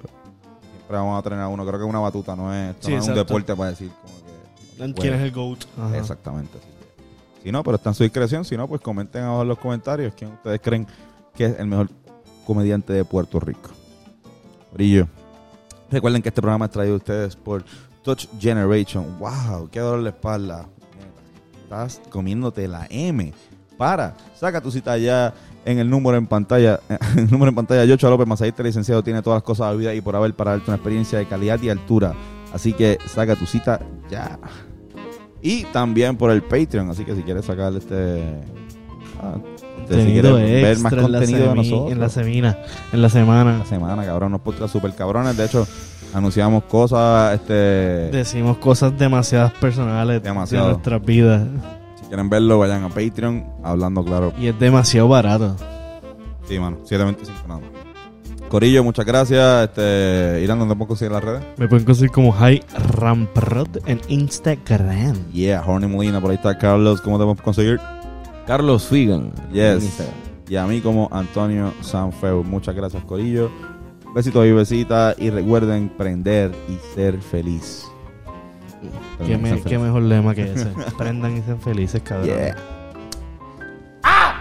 Siempre vamos a tener a uno. Creo que es una batuta, no es, esto Sí, no es un deporte para decir como que. ¿Quién es el GOAT? Ajá. Exactamente. así que, Si no, pero está en su discreción. Si no, pues comenten abajo en los comentarios quién ustedes creen que es el mejor comediante de Puerto Rico. Brillo. Recuerden que este programa es traído a ustedes por Touch Generation. ¡Wow! ¡Qué dolor de espalda! Estás comiéndote la M. Para, saca tu cita ya en el número en pantalla. El número en pantalla, Yocho López, masajista licenciado, tiene todas las cosas de vida y por haber para darte una experiencia de calidad y altura. Así que saca tu cita ya. Y también por el Patreon. Así que si quieres sacar este. ah, este, si quieres ver más en contenido de nosotros. En la semana. En la semana. La semana, cabrón, unos podcasts super cabrones. De hecho, anunciamos cosas, este, Decimos cosas demasiadas personales Demasiado. de nuestras vidas. Quieren verlo, vayan a Patreon, hablando claro. Y es demasiado barato. Sí, mano, 725 nada más. Corillo, muchas gracias. Este, Irán, ¿dónde puedo conseguir las redes? Me pueden conseguir como High Ramprod en Instagram. Yeah, Horny Molina, por ahí está Carlos. ¿Cómo te podemos conseguir? Carlos Figan. Yes. Y a mí como Antonio Sanfeu. Muchas gracias, Corillo. Besitos y besitas. Y recuerden prender y ser feliz. Qué, me, qué mejor lema que ese. Prendan y sean felices, cabrón. Yeah. ¡Ah!